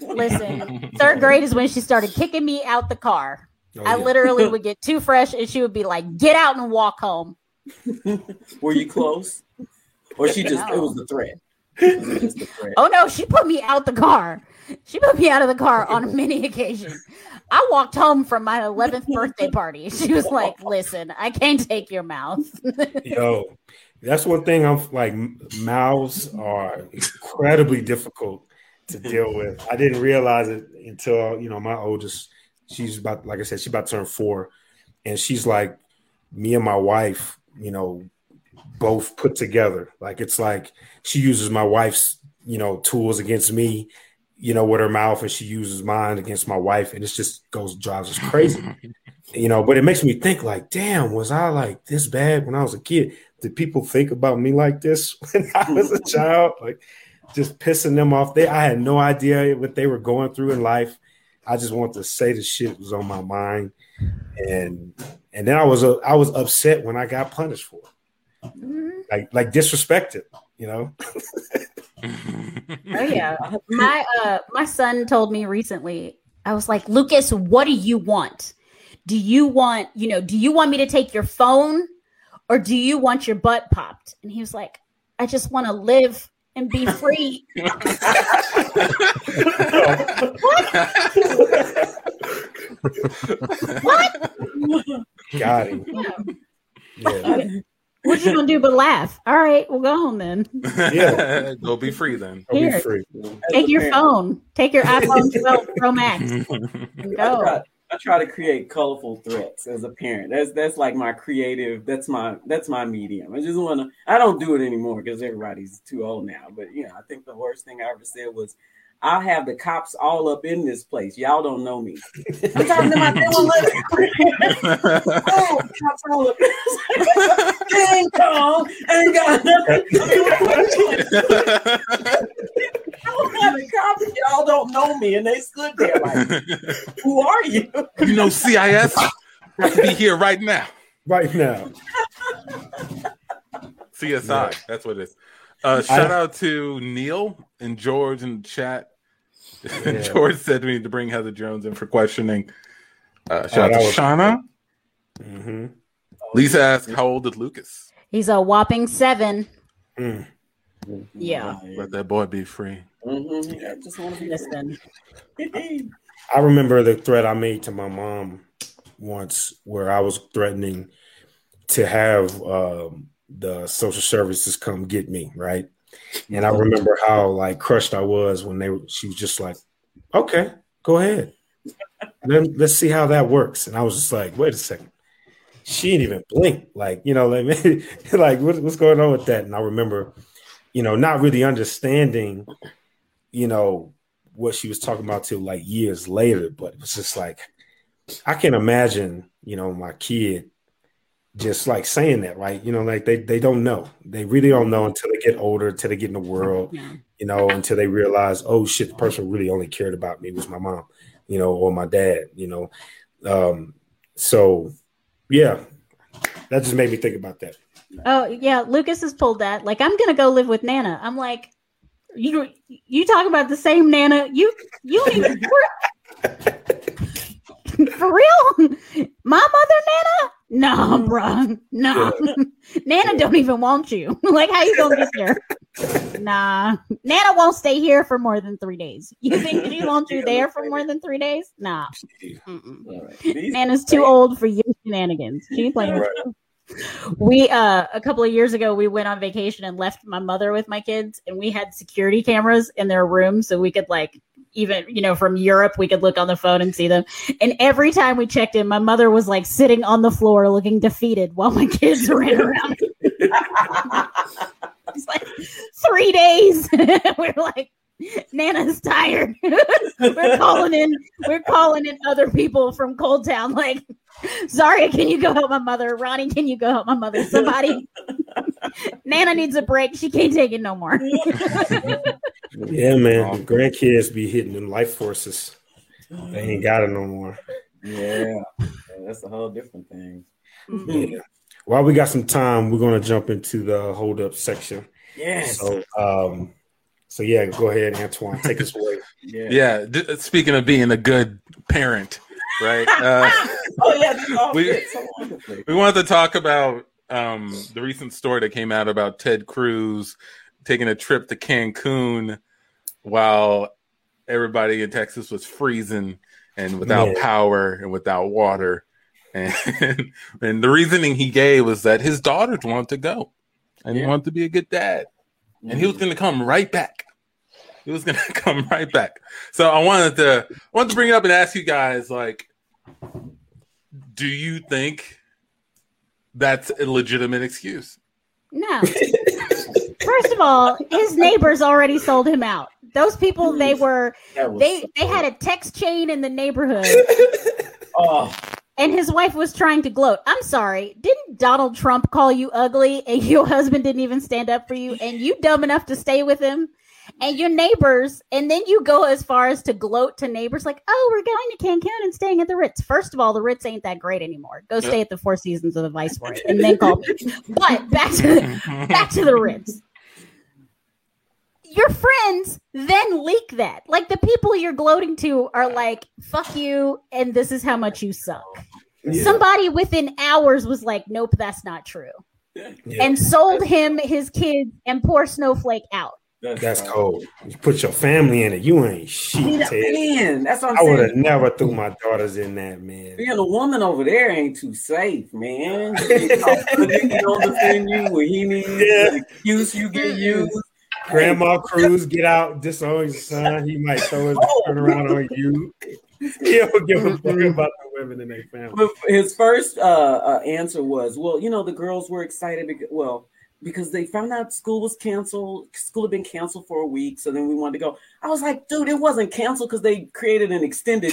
Listen, third grade is when she started kicking me out the car. Oh, I yeah. literally would get too fresh, and she would be like, "Get out and walk home." Were you close, or she just it No. was the threat? It was just the threat. Oh no, she put me out the car. She put me out of the car on many occasions. I walked home from my 11th birthday party. She was like, "Listen, I can't take your mouth." Yo, that's one thing I'm like mouths are incredibly difficult to deal with. I didn't realize it until you know my oldest. She's about like I said, she's about to turn four, and she's like me and my wife. You know, both put together. Like it's like she uses my wife's you know tools against me. You know, with her mouth, and she uses mine against my wife, and it just goes drives us crazy you know but it makes me think like damn was i like this bad when i was a kid did people think about me like this when i was a child like just pissing them off they i had no idea what they were going through in life i just wanted to say the shit was on my mind and and then i was uh, i was upset when i got punished for it like like disrespected you know Oh yeah. My uh my son told me recently. I was like, "Lucas, what do you want? Do you want, you know, do you want me to take your phone or do you want your butt popped?" And he was like, "I just want to live and be free." What? what? Got him yeah what you gonna do but laugh? All right, we'll go home then. Yeah. Go be free then. I'll be Here. free Take your phone. Take your iPhone 12 Pro Max and go. Try, I try to create colorful threats as a parent. That's that's like my creative. That's my that's my medium. I just want to. I don't do it anymore because everybody's too old now. But you know, I think the worst thing I ever said was, "I'll have the cops all up in this place. Y'all don't know me." I'm talking to my family. oh, cops all up. Ding dong, ain't got nothing. to do with it. I'm having cops. Y'all don't know me, and they stood there like, "Who are you?" you know, CIS have to be here right now. right now CSI. That's what it is. Uh, shout out to Neil and George in the chat. Yeah. George said we need to bring Heather Jones in for questioning. Uh, shout Oh, out to was- Shauna. hmm Lisa asked, "How old is Lucas? He's a whopping seven. Mm. Yeah. Let that boy be free." Mm-hmm. I just want to Listen. I remember the threat I made to my mom once where I was threatening to have um, the social services come get me, right? And I remember how like crushed I was when they were, she was just like, okay, go ahead. Then let's see how that works. And I was just like, wait a second. She didn't even blink. Like, you know, like, like what, what's going on with that? And I remember, you know, not really understanding, you know, what she was talking about till like years later, but it was just like I can't imagine, you know, my kid just like saying that, right? You know, like they they don't know. They really don't know until they get older, until they get in the world, Yeah. you know, until they realize, oh shit, the person really only cared about me was my mom, you know, or my dad, you know. Um, so yeah, that just made me think about that. Oh yeah, Lucas has pulled that. Like, I'm gonna go live with Nana. I'm like, you you talk about the same Nana. You you don't even for real. My mother, Nana. No, bro. No, Nana don't even want you. like, how you gonna get there? Nah, Nana won't stay here for more than three days. You think she wants you there for more than three days? Nah. Right. These- Nana's too old for your shenanigans. She ain't playing with you. We uh a couple of years ago we went on vacation and left my mother with my kids and we had security cameras in their room so we could like even you know from Europe we could look on the phone and see them. And every time we checked in, my mother was like sitting on the floor looking defeated while my kids ran around. It's like three days. we're like Nana's tired. we're calling in. We're calling in other people from ColdTowne. Like, Zaria, can you go help my mother? Ronnie, can you go help my mother? Somebody. Nana needs a break. She can't take it no more. Yeah, man, the grandkids be hitting them life forces. They ain't got it no more. yeah. Yeah, that's a whole different thing. Yeah. While we got some time, we're gonna jump into the hold up section. Yes. So, um, so yeah, go ahead, Antoine, take us away. yeah. Yeah. D- speaking of being a good parent, right? Uh, Oh yeah. We- so we wanted to talk about um, the recent story that came out about Ted Cruz taking a trip to Cancun while everybody in Texas was freezing and without Yeah. power and without water. And, and the reasoning he gave was that his daughters wanted to go and he wanted to be a good dad. And he was going to come right back. He was going to come right back. So I wanted to I wanted to bring it up and ask you guys like do you think that's a legitimate excuse? No. First of all, his neighbors already sold him out. Those people, they were they so they had a text chain in the neighborhood, Oh, and his wife was trying to gloat. I'm sorry, didn't Donald Trump call you ugly, and your husband didn't even stand up for you, and you dumb enough to stay with him? And your neighbors, and then you go as far as to gloat to neighbors like, "Oh, we're going to Cancun and staying at the Ritz." First of all, the Ritz ain't that great anymore. Go stay at the Four Seasons of the Viceroy, and then call me. But back to the, back to the Ritz. Your friends then leak that. Like the people you're gloating to are like, fuck you, and this is how much you suck. Somebody within hours was like, nope, that's not true. Yeah. And sold him his kids and poor Snowflake out. That's cold. You put your family in it. You ain't shit. Man, that's what I'm I would have never threw my daughters in that, man. Being a woman over there ain't too safe, man. You know, don't defend you when he needs Yeah. an excuse, you get used. Grandma Cruz get out, disown his son. He might throw his Oh. turn around on you. He don't give a fuck about the women in their family. His first uh, uh, answer was, "Well, you know, the girls were excited because, well, because they found out school was canceled. School had been canceled for a week, so then we wanted to go." I was like, "Dude, it wasn't canceled because they created an extended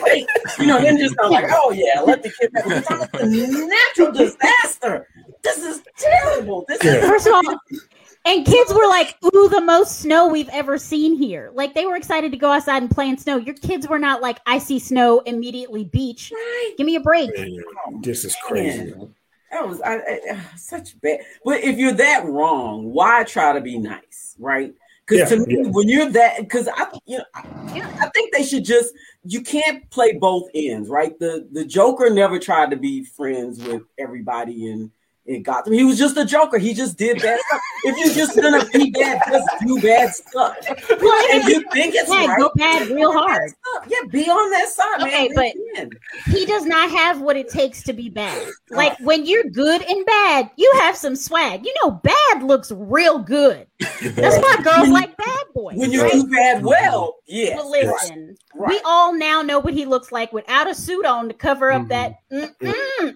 break." You know, then just I'm like, "Oh yeah, let the kids have it." It's a natural disaster. This is terrible. This Yeah. is First of all, and kids were like, ooh, the most snow we've ever seen here. Like they were excited to go outside and play in snow. Your kids were not like, I see snow, immediately beach. right. Give me a break. Man, this is crazy. Man, That was I, I, such bad. But if you're that wrong, why try to be nice, right? Because Yeah, to me, yeah. when you're that, because I, you know, I, you I think they should just. You can't play both ends, right? The the Joker never tried to be friends with everybody in in Gotham. He was just a Joker. He just did bad stuff. If you're just gonna be bad, just do bad stuff. If you think it's Yeah, right, go bad real do bad hard. Yeah, be on that side, Okay, man. but- He does not have what it takes to be bad. Like when you're good and bad, you have some swag. You know, bad looks real good. That's why girls like bad boys. when you right? do bad well, yes. But listen, Right. we all now know what he looks like without a suit on to cover up that. Mm, mm, mm.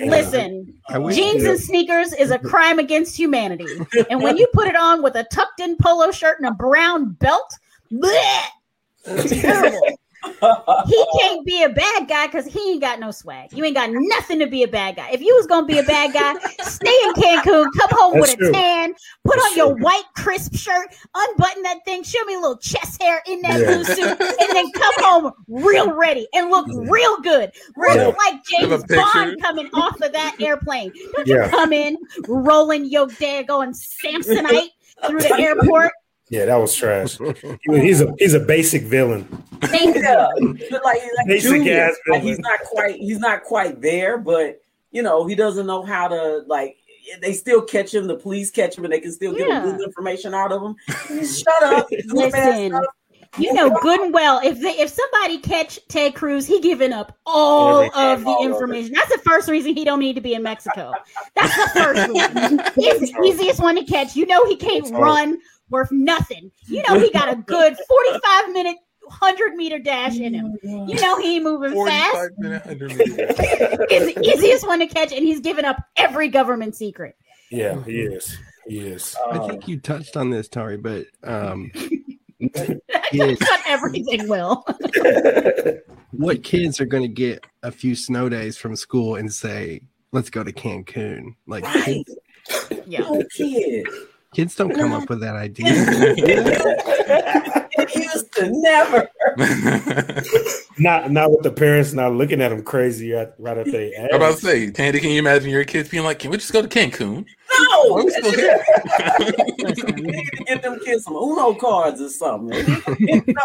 Listen, jeans and sneakers is a crime against humanity, and when you put it on with a tucked-in polo shirt and a brown belt, bleh, it's terrible. He can't be a bad guy because he ain't got no swag. You ain't got nothing to be a bad guy. If you was gonna be a bad guy, stay in Cancun, come home That's with true. a tan, put That's on your true. white crisp shirt, unbutton that thing, show me a little chest hair in that Yeah. blue suit, and then come home real ready and look real good. Real Yeah. like James Bond coming off of that airplane. Don't Yeah. you come in rolling your daggone Samsonite through the airport. Yeah, that was trash. He's a he's a basic villain. Thank you. yeah, but like, like Basic Junior, ass like, he's not quite he's not quite there, but you know he doesn't know how to like. They still catch him. The police catch him, and they can still get Yeah. good information out of him. Shut up! Listen. You know good and well if they, if somebody catch Ted Cruz, he giving up all Everything, of the all of information. That's the first reason he don't need to be in Mexico. That's the first reason. He's the easiest one to catch. You know he can't That's all. run worth nothing. You know he got a good forty five minute hundred meter dash in him. You know he ain't moving fast. 45 minute, 100 meter. He's the easiest one to catch, and he's given up every government secret. Yeah, he is. He is. I think you touched on this, Tari, but um, Yes. Not everything will. what kids are going to get a few snow days from school and say, "Let's go to Cancun"? Like Right. kids, Yeah. No kid. Kids don't come up with that idea. It used to never. not not with the parents not looking at them crazy at, right after they I'm about to say, Tandy, can you imagine your kids being like, "Can we just go to Cancun?" No, Why are we still here? Need to get them kids some Uno cards or something. You know,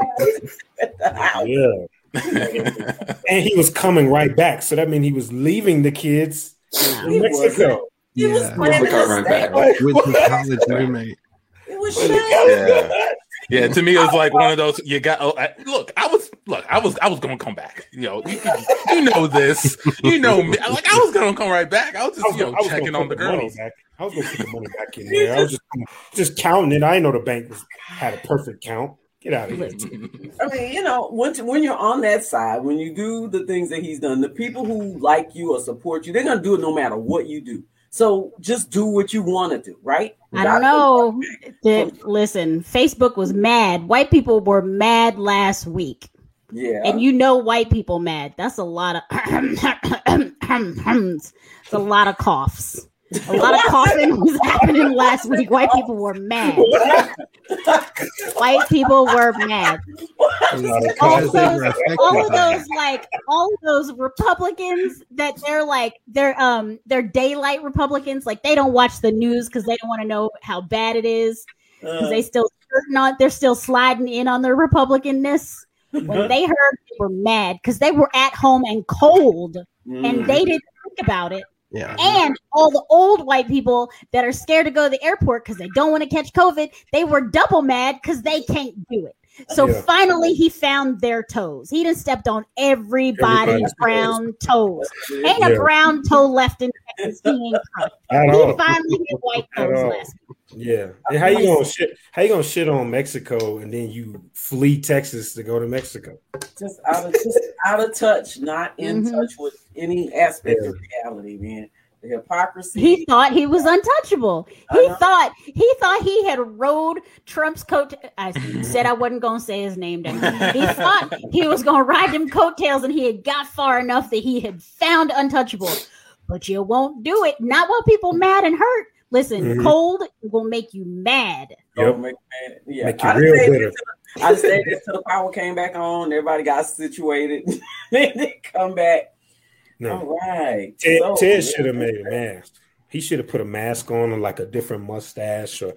at the house. Yeah, and he was coming right back, so that means he was leaving the kids in He Mexico. He was Yeah, planning Car right back. home. with his college roommate. It was yeah. Yeah, to me, it was like one of those. You got. Oh, I, look, I was. Look, I was. I was gonna come back. You know, you, you know this. You know me. Like I was gonna come right back. I was I just, was, you know, I was checking on the put money girls. back. I was gonna put the money back in there. I was just just counting it. I didn't know the bank was, had a perfect count. Get out of here. I mean, you know, when when you're on that side, when you do the things that he's done, the people who like you or support you, they're gonna do it no matter what you do. So just do what you want to do, right? I don't know. That- listen, Facebook was mad. White people were mad last week. Yeah. And you know white people mad. That's a lot of it's a lot of coughs. A lot of coughing was happening last week. White people were mad. White people were mad. All Because those, all of those like all of those Republicans that they're like they're um they're daylight Republicans. Like they don't watch the news because they don't want to know how bad it is. Because Uh, they still skirting on they're still sliding in on their Republicanness. When they heard they were mad because they were at home and cold mm, and they didn't think about it. Yeah. And all the old white people that are scared to go to the airport because they don't want to catch COVID, they were double mad because they can't do it. So Yeah. finally, he found their toes. He done stepped on everybody's Everybody's brown toes. Ain't Yeah. a brown toe left in Texas. He ain't crushed. He finally hit white toes all. last. Yeah. And how you gonna shit? How you gonna shit on Mexico and then you flee Texas to go to Mexico? just out of just out of touch, not in Mhm. touch with any aspect of reality, man. The hypocrisy. He thought he was untouchable. I He know. thought he thought he had rode Trump's coat. I said I wasn't gonna say his name. Down. He thought he was gonna ride them coattails, and he had got far enough that he had found untouchable. But you won't do it. Not while people mad and hurt. Listen, Mhm. cold will make you mad. Yep. make, man, yeah. Make you I real stayed bitter. I stayed there till the power came back on. Everybody got situated. then they come back. No. All right. Ted, So, Ted should have made a mask. He should have put a mask on and like a different mustache or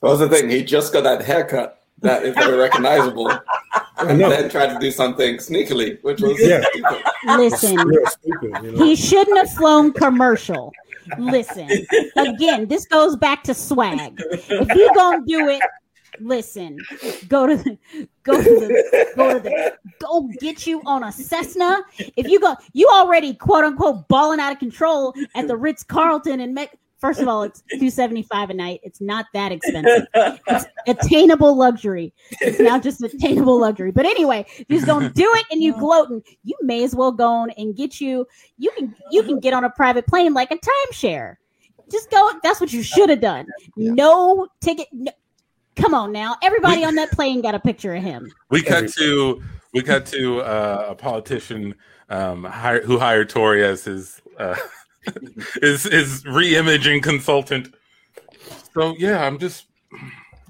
What was the thing? He just got that haircut that is very recognizable. And then tried to do something sneakily, which was Yeah. stupid. Listen, stupid. You know? he shouldn't have flown commercial. Listen, again, this goes back to swag. If you gonna do it, listen, go to the, go to the, go to the, go get you on a Cessna. If you go, you already quote unquote balling out of control at the Ritz Carlton and Mex. First of all, it's two seventy five a night. It's not that expensive. It's attainable luxury. It's now just attainable luxury. But anyway, if you're gonna do it and you gloating, you may as well go on and get you. You can you can get on a private plane like a timeshare. Just go. That's what you should have done. No ticket. No, come on now, everybody on that plane got a picture of him. We cut to we cut to uh, a politician um, hire, who hired Tori as his uh, his his re-imaging consultant. So yeah, I'm just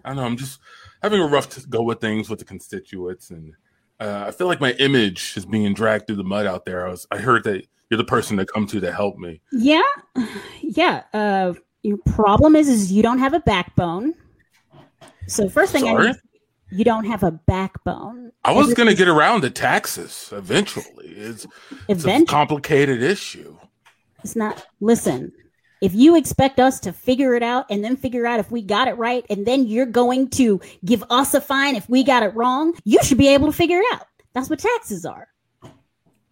I don't know. I'm just having a rough go with things with the constituents, and uh, I feel like my image is being dragged through the mud out there. I was I heard that you're the person to come to to help me. Yeah, yeah. Uh, your problem is, is you don't have a backbone. So first thing I need, you don't have a backbone. I was going to get around to taxes eventually. It's, it's a complicated issue. It's not. Listen, if you expect us to figure it out and then figure out if we got it right, and then you're going to give us a fine if we got it wrong, you should be able to figure it out. That's what taxes are,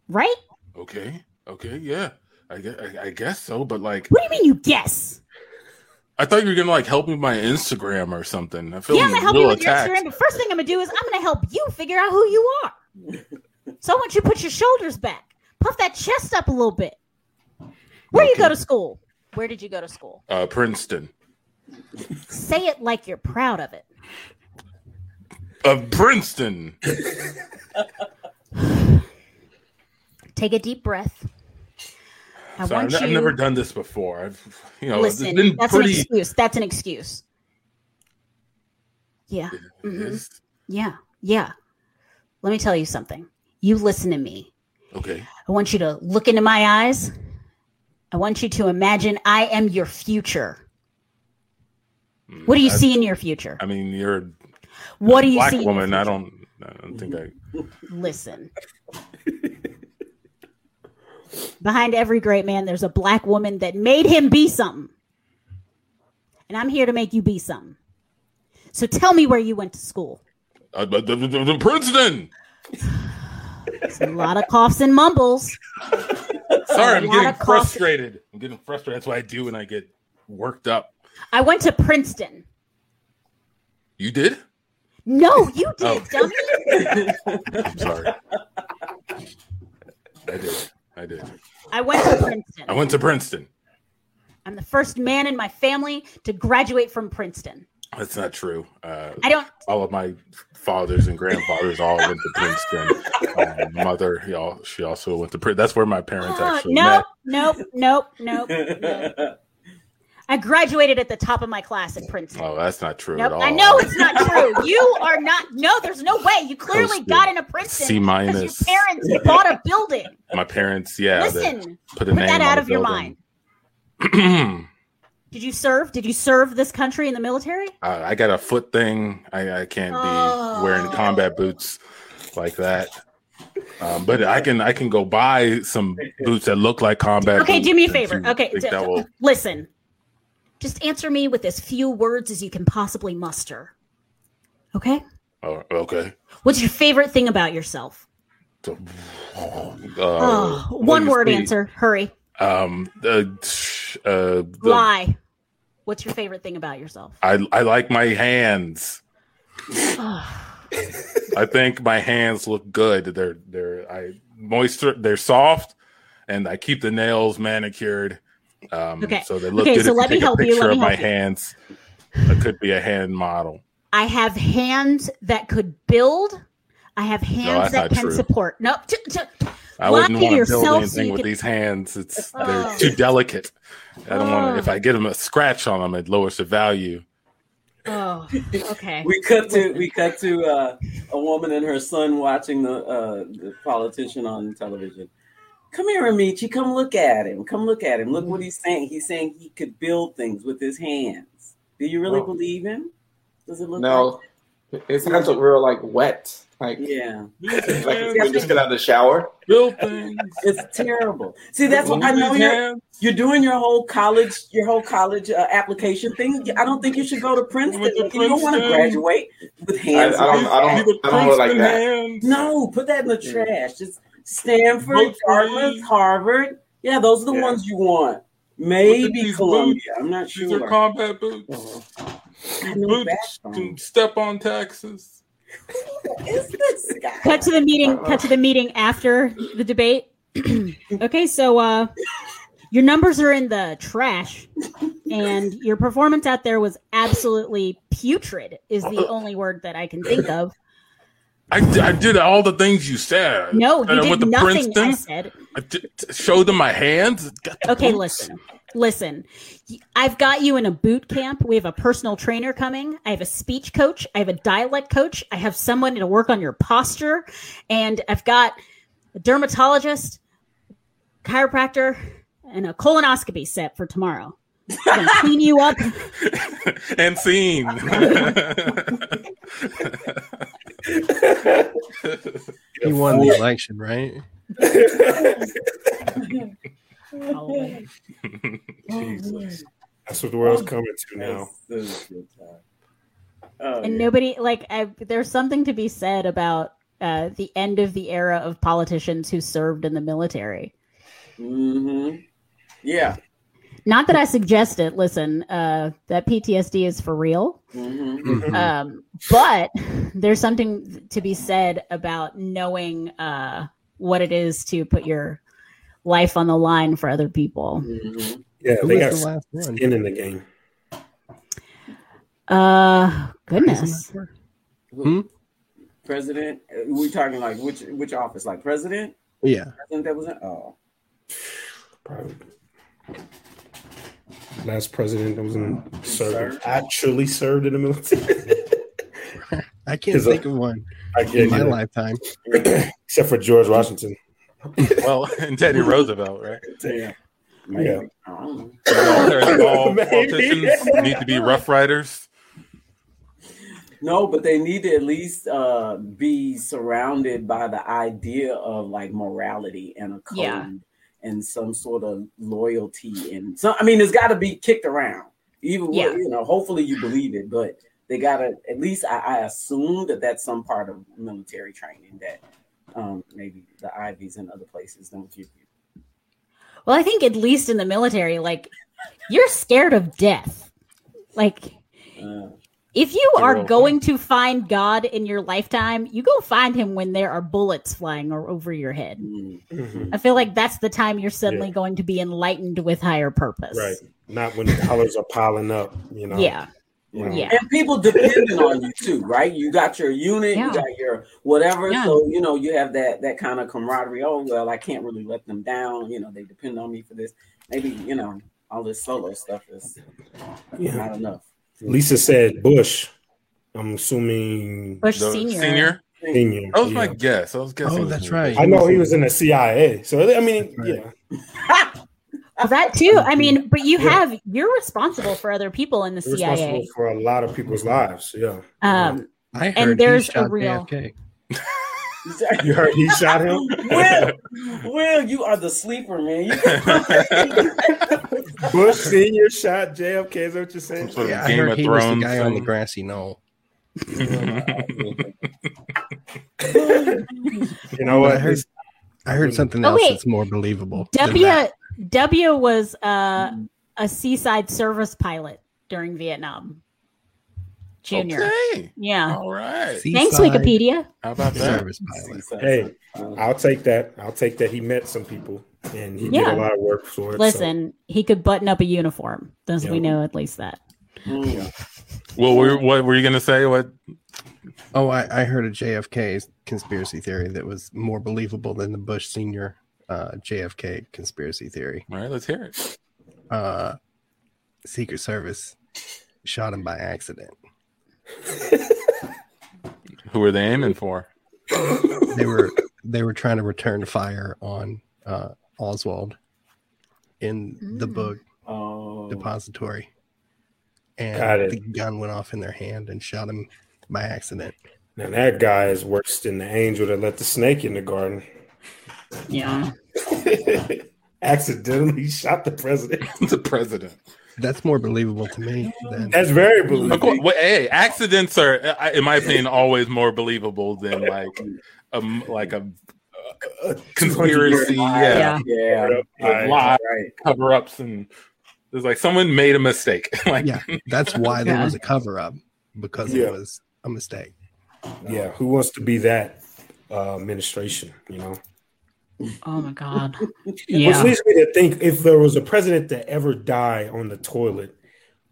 right? Okay. Okay. Yeah. I guess, I guess so. But like, What do you mean you guess? I thought you were going to like help me with my Instagram or something. I feel Yeah, I'm gonna help you with attacked. your Instagram, but first thing I'm gonna do is I'm gonna help you figure out who you are. so I want you to put your shoulders back, puff that chest up a little bit. Where you go to school? Where did you go to school? Uh, Princeton. Say it like you're proud of it. Of Princeton. Take a deep breath. I Sorry, I've, want I've you. never done this before. I've, you know, listen, that's an excuse. That's an excuse. Yeah, mhm. Yeah, yeah. Let me tell you something. You listen to me. Okay. I want you to look into my eyes. I want you to imagine I am your future. What do you I- see in your future? I mean, you're a What do you black see? woman. I don't. I don't think I. listen. Behind every great man, there's a black woman that made him be something. And I'm here to make you be something. So tell me where you went to school. Uh, but the, the, the Princeton. It's a lot of coughs and mumbles. Sorry, I'm getting of coffee. frustrated. I'm getting frustrated. That's what I do when I get worked up. I went to Princeton. You did? No, you did, Oh. dummy. I'm sorry. I did. I did. I went to Princeton. I went to Princeton. I'm the first man in my family to graduate from Princeton. That's not true. Uh, I don't. all of my fathers and grandfathers all went to Princeton. My mother, he all, she also went to Princeton. That's where my parents Uh, actually nope, met. nope, nope, nope, nope. I graduated at the top of my class at Princeton. Oh, that's not true Nope. at all. I know it's not true. You are not. No, there's no way. You clearly Posted got into Princeton C minus. your parents bought a building. My parents, yeah, Listen, put put that out of your building. mind. Did you serve? Did you serve this country in the military? Uh, I got a foot thing. I, I can't Oh. be wearing combat boots like that. Um, but I can I can go buy some boots that look like combat. Okay, boots do me a favor. Okay, d- will- listen. Just answer me with as few words as you can possibly muster. Okay. oh, okay. What's your favorite thing about yourself? Uh, oh, one word see. answer. Hurry. Um, uh, uh, the- Lie. What's your favorite thing about yourself? I I like my hands. I think my hands look good. They're they're I moisture. They're soft, and I keep the nails manicured. Um, Okay. So they look Okay, good. so if let me take help a you, picture let me of my help you. hands. It could be a hand model. I have hands that could build. I have hands that's that can true. support. No, t- t- I Lie wouldn't want to build yourself so anything with can- these hands. It's Oh. they're too delicate. I don't want Oh. to. If I get them a scratch on them, it lowers the value. oh, okay. We cut to we cut to uh, a woman and her son watching the uh, the politician on television. Come here, Amici. Come look at him. Come look at him. Look what he's saying. He's saying he could build things with his hands. Do you really No. believe him? Does it look No, his hands look real like wet. Like, like yeah? like you just get out of the shower. Build things. It's terrible. See, that's what I know. You're you're doing your whole college your whole college uh, application thing. I don't think you should go to Princeton. Went to You don't want to graduate with I, hands. I don't. I don't. With I don't like that. hands. No, put that in the trash. Just Stanford, Vote Dartmouth. Harvard. Yeah, those are the Yeah. ones you want. Maybe these Columbia. boots. I'm not These are sure. combat boots. I know Boots backbone. can step on taxes. Who is this guy? cut to the meeting cut to the meeting after the debate okay so uh your numbers are in the trash and your performance out there was absolutely putrid is the only word that i can think of I, I did all the things you said. No, you I did nothing. I said. I did, showed them my hands. the Okay, boots. listen, listen. I've got you in a boot camp. We have a personal trainer coming. I have a speech coach. I have a dialect coach. I have someone to work on your posture, and I've got a dermatologist, chiropractor, and a colonoscopy set for tomorrow. I'm gonna clean you up. and scene. He won the election, right? Oh, Jesus. That's what the world's coming to now. That's such a good time. Oh, and yeah. nobody like I, there's something to be said about uh, the end of the era of politicians who served in the military. hmm Yeah. Not that I suggest it. Listen, uh, that PTSD is for real. hmm Mhm. Um, but there's something to be said about knowing uh, what it is to put your life on the line for other people. hmm Yeah, Who they was got the last one? skin in the game. Uh, goodness. Hmm? President? uh, We talking like which which office? Like president? Yeah. President that was in? Oh, Probably. Last president that was in served, Served? actually served in the military. I can't Is a- think of one I in my you. lifetime. Except for George Washington. well, and Teddy Roosevelt, right? yeah. Yeah. I don't know. There's all Maybe. politicians need to be rough riders. No, but they need to at least uh, be surrounded by the idea of like morality and a code Yeah. And some sort of loyalty and so. I mean, it's got to be kicked around. Even Yeah. you know, hopefully you believe it, but they got to at least. I, I assume that that's some part of military training that um, maybe the Ivies and other places don't give you. Well, I think at least in the military, like you're scared of death. Like Uh, if you The are real going to find God in your lifetime, you go find him when there are bullets flying o- over your head. mm, Mhm. I feel like that's the time you're suddenly Yeah. going to be enlightened with higher purpose. Right. Not when the dollars are piling up, you know. Yeah. You know. Yeah. and people depending on you too, right? You got your unit, Yeah. you got your whatever. Yeah. So you know you have that that kind of camaraderie. Oh well, I can't really let them down. You know they depend on me for this. Maybe you know all this solo stuff is Yeah. not enough. Lisa said Bush. I'm assuming Bush The senior. senior. senior. That was my guess. I was guessing. Oh, that's right. I know he was in the CIA. So I mean, Right. yeah. Well, that too. I mean, but you Yeah. have you're responsible for other people in the They're responsible CIA. for a lot of people's lives. Yeah. Um, I heard And he there's a real- JFK. you heard he shot him? Will, Will, you are the sleeper, man. You, Bush senior shot JFK. Is what you're saying? Sort of Yeah, I Game heard of he was the Thrones guy on the grassy knoll. You know what? I heard, I heard something Oh, else wait. that's more believable. than W. W was uh, a seaside service pilot during Vietnam. Junior. Okay. Yeah. All right. Thanks, Wikipedia. How about that? Service pilot. Hey, I'll take that. I'll take that. He met some people and he Yeah. did a lot of work for it. so- Listen, he could button up a uniform. Does Yeah. we know at least that? Mm. Well, were, what were you gonna say? What? Oh, I, I heard a JFK conspiracy theory that was more believable than the Bush senior uh, JFK conspiracy theory. All right, let's hear it. Uh, Secret Service shot him by accident. Who were they aiming for? They were they were trying to return fire on uh, Oswald in the Mm. book Oh, depository, and Got it. the gun went off in their hand and shot him by accident. Now that guy is worse than the angel that let the snake in the garden. Yeah. Accidentally shot the president. the president. That's more believable to me than That's very believable. course, well, hey, accidents are, uh, in my opinion, always more believable than like a like a conspiracy. Yeah, Yeah. yeah, Right. lie, right. cover ups, and there's like someone made a mistake. like, yeah. That's why there Yeah. was a cover up because Yeah. it was a mistake. Yeah, who wants to be that uh, administration? You know, Oh my god. which leads me to think if there was a president that ever die on the toilet,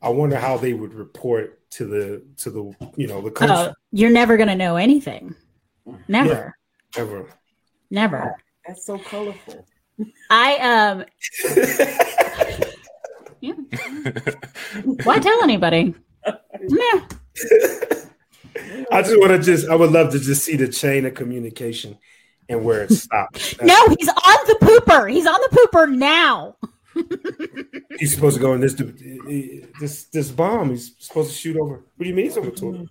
I wonder how they would report to the to the you know the country. Oh, you're never gonna know anything. Never. Ever. Never. That's so colorful. I um yeah. Why tell anybody? Yeah. I just want to just. I would love to just see the chain of communication and where it stops. No, he's on the pooper. He's on the pooper now. he's supposed to go in this this this bomb. He's supposed to shoot over. What do you mean he's over to him?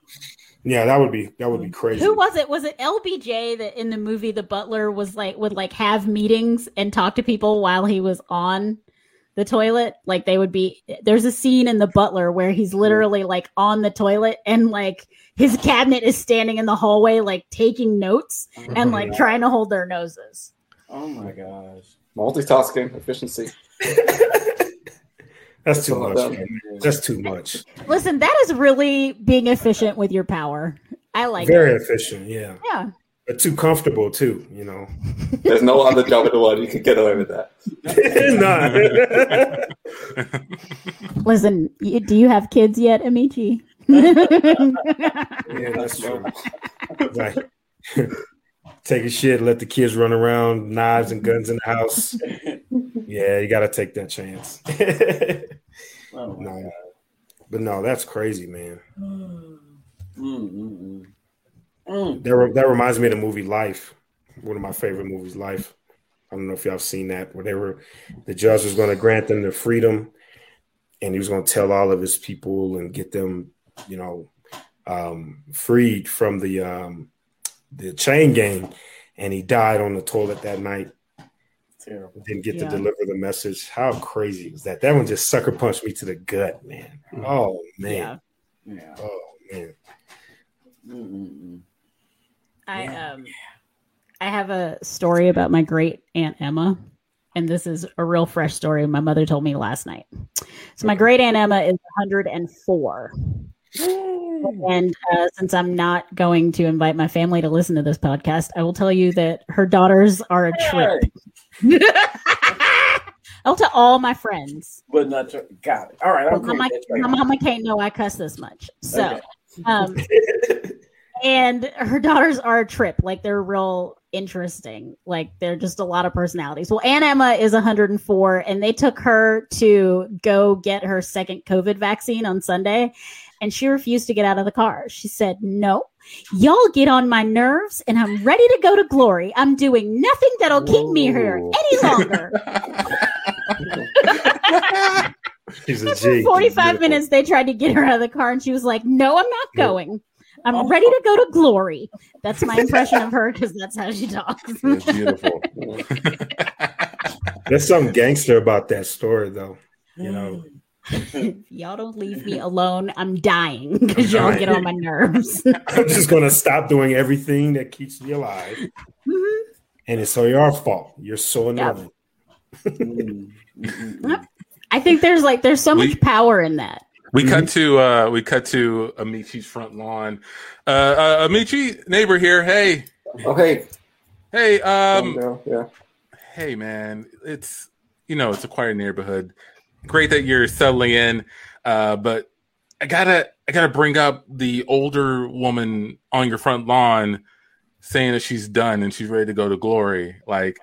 Yeah, that would be that would be crazy. Who was it? Was it LBJ that in the movie The Butler was like would like have meetings and talk to people while he was on the toilet? Like they would be there's a scene in The Butler where he's literally like on the toilet and like his cabinet is standing in the hallway like taking notes and oh like trying to hold their noses. Oh my gosh. Multitasking, efficiency. That's too much. them. man. That's too much. Listen, that is really being efficient with your power. I like Very it. efficient. Yeah, Yeah. But too comfortable too. You know. There's no other job in the world you can get away with that. nah. Listen, y- do you have kids yet, Amici? Yeah, that's true. Right. take a shit, let the kids run around, knives and guns in the house. Yeah, you got to take that chance. Oh no, but no, that's crazy, man. Mm, mm, mm. Mm. That re- that reminds me of the movie Life, one of my favorite movies, Life. I don't know if y'all have seen that, where they were the judge was going to grant them their freedom, and he was going to tell all of his people and get them, you know, um, freed from the um, the chain gang, and he died on the toilet that night. Terrible. Didn't get Yeah. to deliver the message. How crazy was that? That one just sucker punched me to the gut, man. Oh man. Yeah. Yeah. Oh man. Mm, mm, mm. I um I have a story about my great aunt Emma, and this is a real fresh story my mother told me last night. So my great aunt Emma is 104. And uh, since I'm not going to invite my family to listen to this podcast, I will tell you that her daughters are a trip. I'll tell all my friends. but not tr- got it. All right. I'm my, right. my mama can't know I cuss this much. So, Okay. um, and her daughters are a trip. Like they're real interesting. Like they're just a lot of personalities. Well, Aunt Emma is 104, and they took her to go get her second COVID vaccine on Sunday, and she refused to get out of the car. She said, "No." Y'all get on my nerves, and I'm ready to go to glory. I'm doing nothing that'll keep me here any longer. She's a For 45 Beautiful. minutes, they tried to get her out of the car, and she was like, No, I'm not Nope. going. I'm Oh. ready to go to glory. That's my impression of her because that's how she talks. It's beautiful. There's some gangster about that story, though. You know, y'all don't leave me alone, I'm dying because y'all get on my nerves. I'm just gonna stop doing everything that keeps me alive, Mhm. and it's all your fault. You're so annoying. Mm, mm, mm, mm. I think there's like there's so We- much power in that. We cut to uh we cut to Amici's front lawn. Uh, uh Amici, neighbor here. Hey, Okay. hey, um, Um, yeah. hey, man. It's you know it's a quiet neighborhood. Great that you're settling in, uh, but I gotta I gotta bring up the older woman on your front lawn saying that she's done and she's ready to go to glory. Like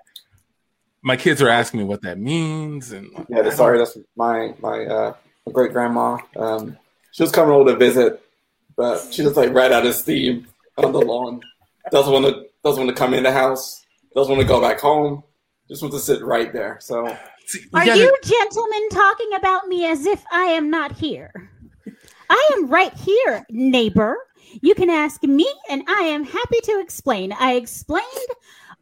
my kids are asking me what that means, and Yeah, sorry, that's my my uh great grandma. Um, she was coming over to visit, but she just like ran out of steam on the lawn. Doesn't want to doesn't want to come in the house. Doesn't want to go back home. Just wants to sit right there. So See, we Are gotta- you gentlemen talking about me as if I am not here? I am right here, neighbor. You can ask me, and I am happy to explain. I explained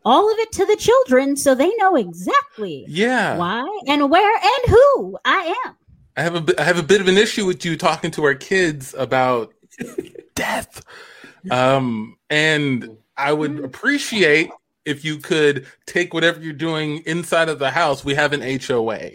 all of it to the children so they know exactly Yeah, why and where and who I am. I have a bit- have a bit of an issue with you talking to our kids about death. Um, and I would appreciate if you could take whatever you're doing inside of the house. We have an HOA.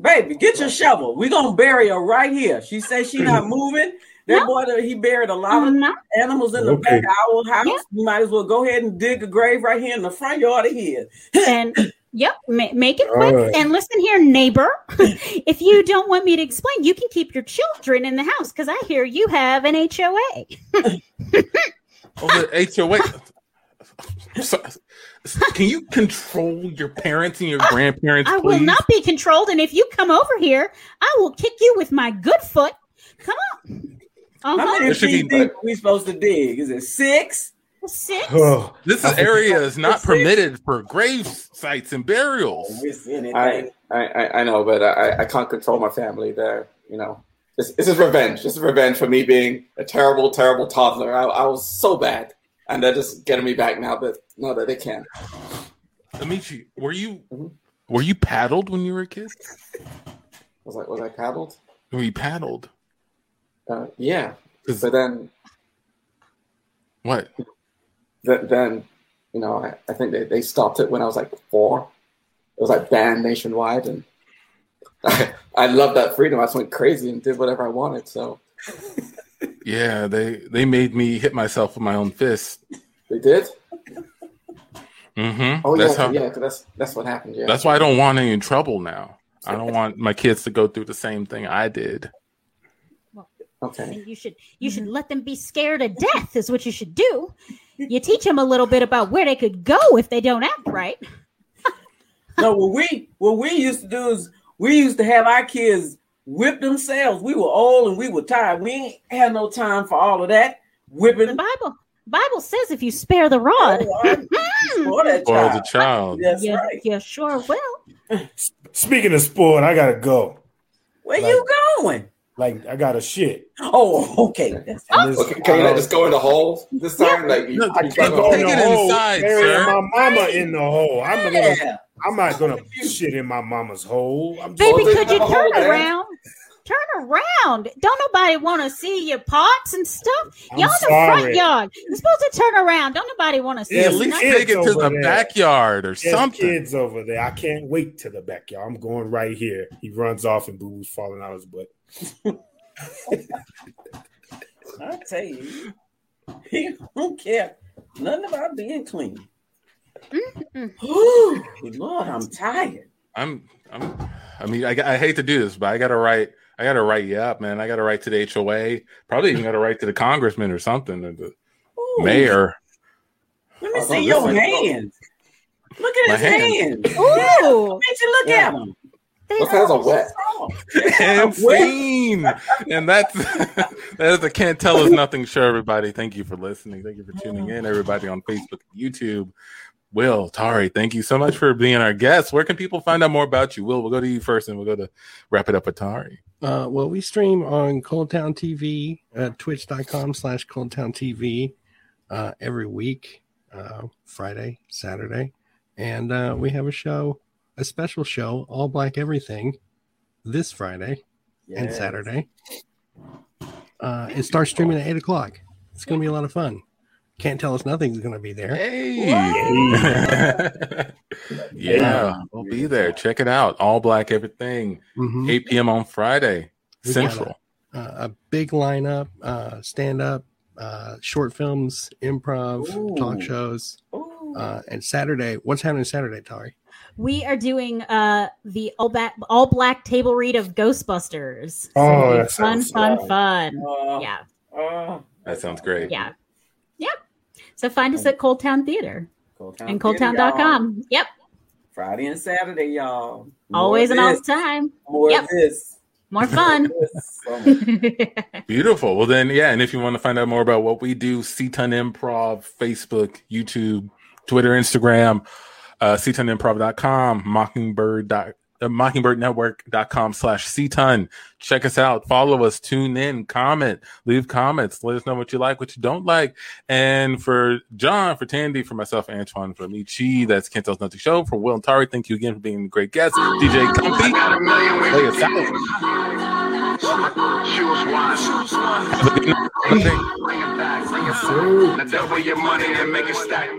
Baby, get your shovel. We're gonna bury her right here. She says she not moving. That No. boy, he buried a lot of I'm not. animals in the Okay. back of our house. Yeah. You might as well go ahead and dig a grave right here in the front yard of here. And yep, ma- make it All quick. right. And listen here, neighbor. if you don't want me to explain, you can keep your children in the house because I hear you have an HOA. Oh, the HOA. So- can you control your parents and your grandparents, I please? will not be controlled, and if you come over here, I will kick you with my good foot. Come on. How Uh-huh. many There should feet be- think we supposed to dig? Is it six? Six. Oh, This I think- area is not Six. permitted for grave sites and burials. We're seeing it. I, I, I- I know, but I, I can't control my family there. You know, this, this is revenge. This is revenge for me being a terrible, terrible toddler. I, I was so bad, and they're just getting me back now that now that they can. Amici, were you Mhm. were you paddled when you were a kid? Was I was I paddled? Were you paddled? Uh, yeah, 'Cause- but then what? Th- then you know I, I think they, they stopped it when I was like four. It was like banned nationwide, and I, I loved that freedom. I just went crazy and did whatever I wanted. So Yeah, they they made me hit myself with my own fist. they did. Mm-hmm. Oh that's yeah, how. yeah. that's that's what happened. Yeah. That's why I don't want any trouble now. I don't want my kids to go through the same thing I did. Okay. And you should you should mm-hmm. let them be scared to death is what you should do. You teach them a little bit about where they could go if they don't act right. No, what we what we used to do is we used to have our kids whip themselves. We were old and we were tired. We ain't had no time for all of that whipping. The. Bible Bible says if you spare the rod, Oh, I- for that Spoil the child. child. That's you, right. you sure will. speaking of sport, I gotta go. Where Like- you going? Like I got a shit. Oh, okay. This- Okay, can you not just go in the hole this time? Like you, No, I you can't go Take in the it hole. inside, burying sir. my mama in the hole. I'm not gonna. Yeah. I'm not gonna shit in my mama's hole. I'm just, Baby, could you turn around? Turn around. Don't nobody want to see your pots and stuff. I'm Y'all in the front yard. You're supposed to turn around. Don't nobody want to see Yeah, at you. least take it to the there. backyard or There's something. kids over there. I can't wait to the backyard. I'm going right here. He runs off and Boo Boo's falling out his butt. I tell you, he don't care nothing about being clean. Ooh, Lord, I'm tired. I'm, I'm, I mean, I, I hate to do this, but I gotta write. I gotta write you up, man. I gotta write to the HOA. Probably even gotta write to the congressman or something, or the Ooh, mayor. Let me Oh, see your one- hands. Look at My his hands. Ooh, Makes you look Yeah. at him. Those hands are wet. and scene. and that's that is the can't tell us nothing show, everybody. Thank you for listening. Thank you for tuning oh. in, everybody on Facebook and YouTube. Will, Tari, thank you so much for being our guest. Where can people find out more about you? Will, we'll go to you first and we'll go to wrap it up with Tari. Uh, well, we stream on ColdTowne TV, uh, twitch.com slash ColdTowne TV uh, every week, uh, Friday, Saturday. And uh, we have a show, a special show, All Black Everything, this Friday and Saturday. Uh, it starts streaming at 8 o'clock. It's going to be a lot of fun. Can't tell us nothing's going to be there. Hey. yeah, we'll be there. Check it out. All black everything. Mhm. 8 p.m. on Friday, We Central. Uh, a big lineup, uh, stand up, uh, short films, improv, talk shows. Uh, and Saturday, what's happening Saturday, Tari? we are doing uh the all black all black table read of Ghostbusters. Oh, that fun, sounds fun, fun. fun. Uh, Yeah, uh, That sounds great. yeah, yep. So find us at ColdTowne Theater ColdTowne and Theater, y'all. coldtowne.com. Yep, Friday and Saturday, y'all. More always of and all the time. More Yep. of this. More fun. This. So much. Beautiful. Well, then, yeah. And if you want to find out more about what we do, C-Ton Improv, Facebook, YouTube, Twitter, Instagram, uh, ctonimprov.com, mockingbird. Uh, mockingbirdnetwork.com slash c-ton check us out. Follow us. Tune in. Comment. Leave comments. Let us know what you like what you don't like. And for john for tandy for myself antoine for Amici that's can't tell nothing show. For will and tari thank you again for being a great guest. Dj comfy play us out. Have a good night. Bring it back, bring it back. Now double your money and make it stack.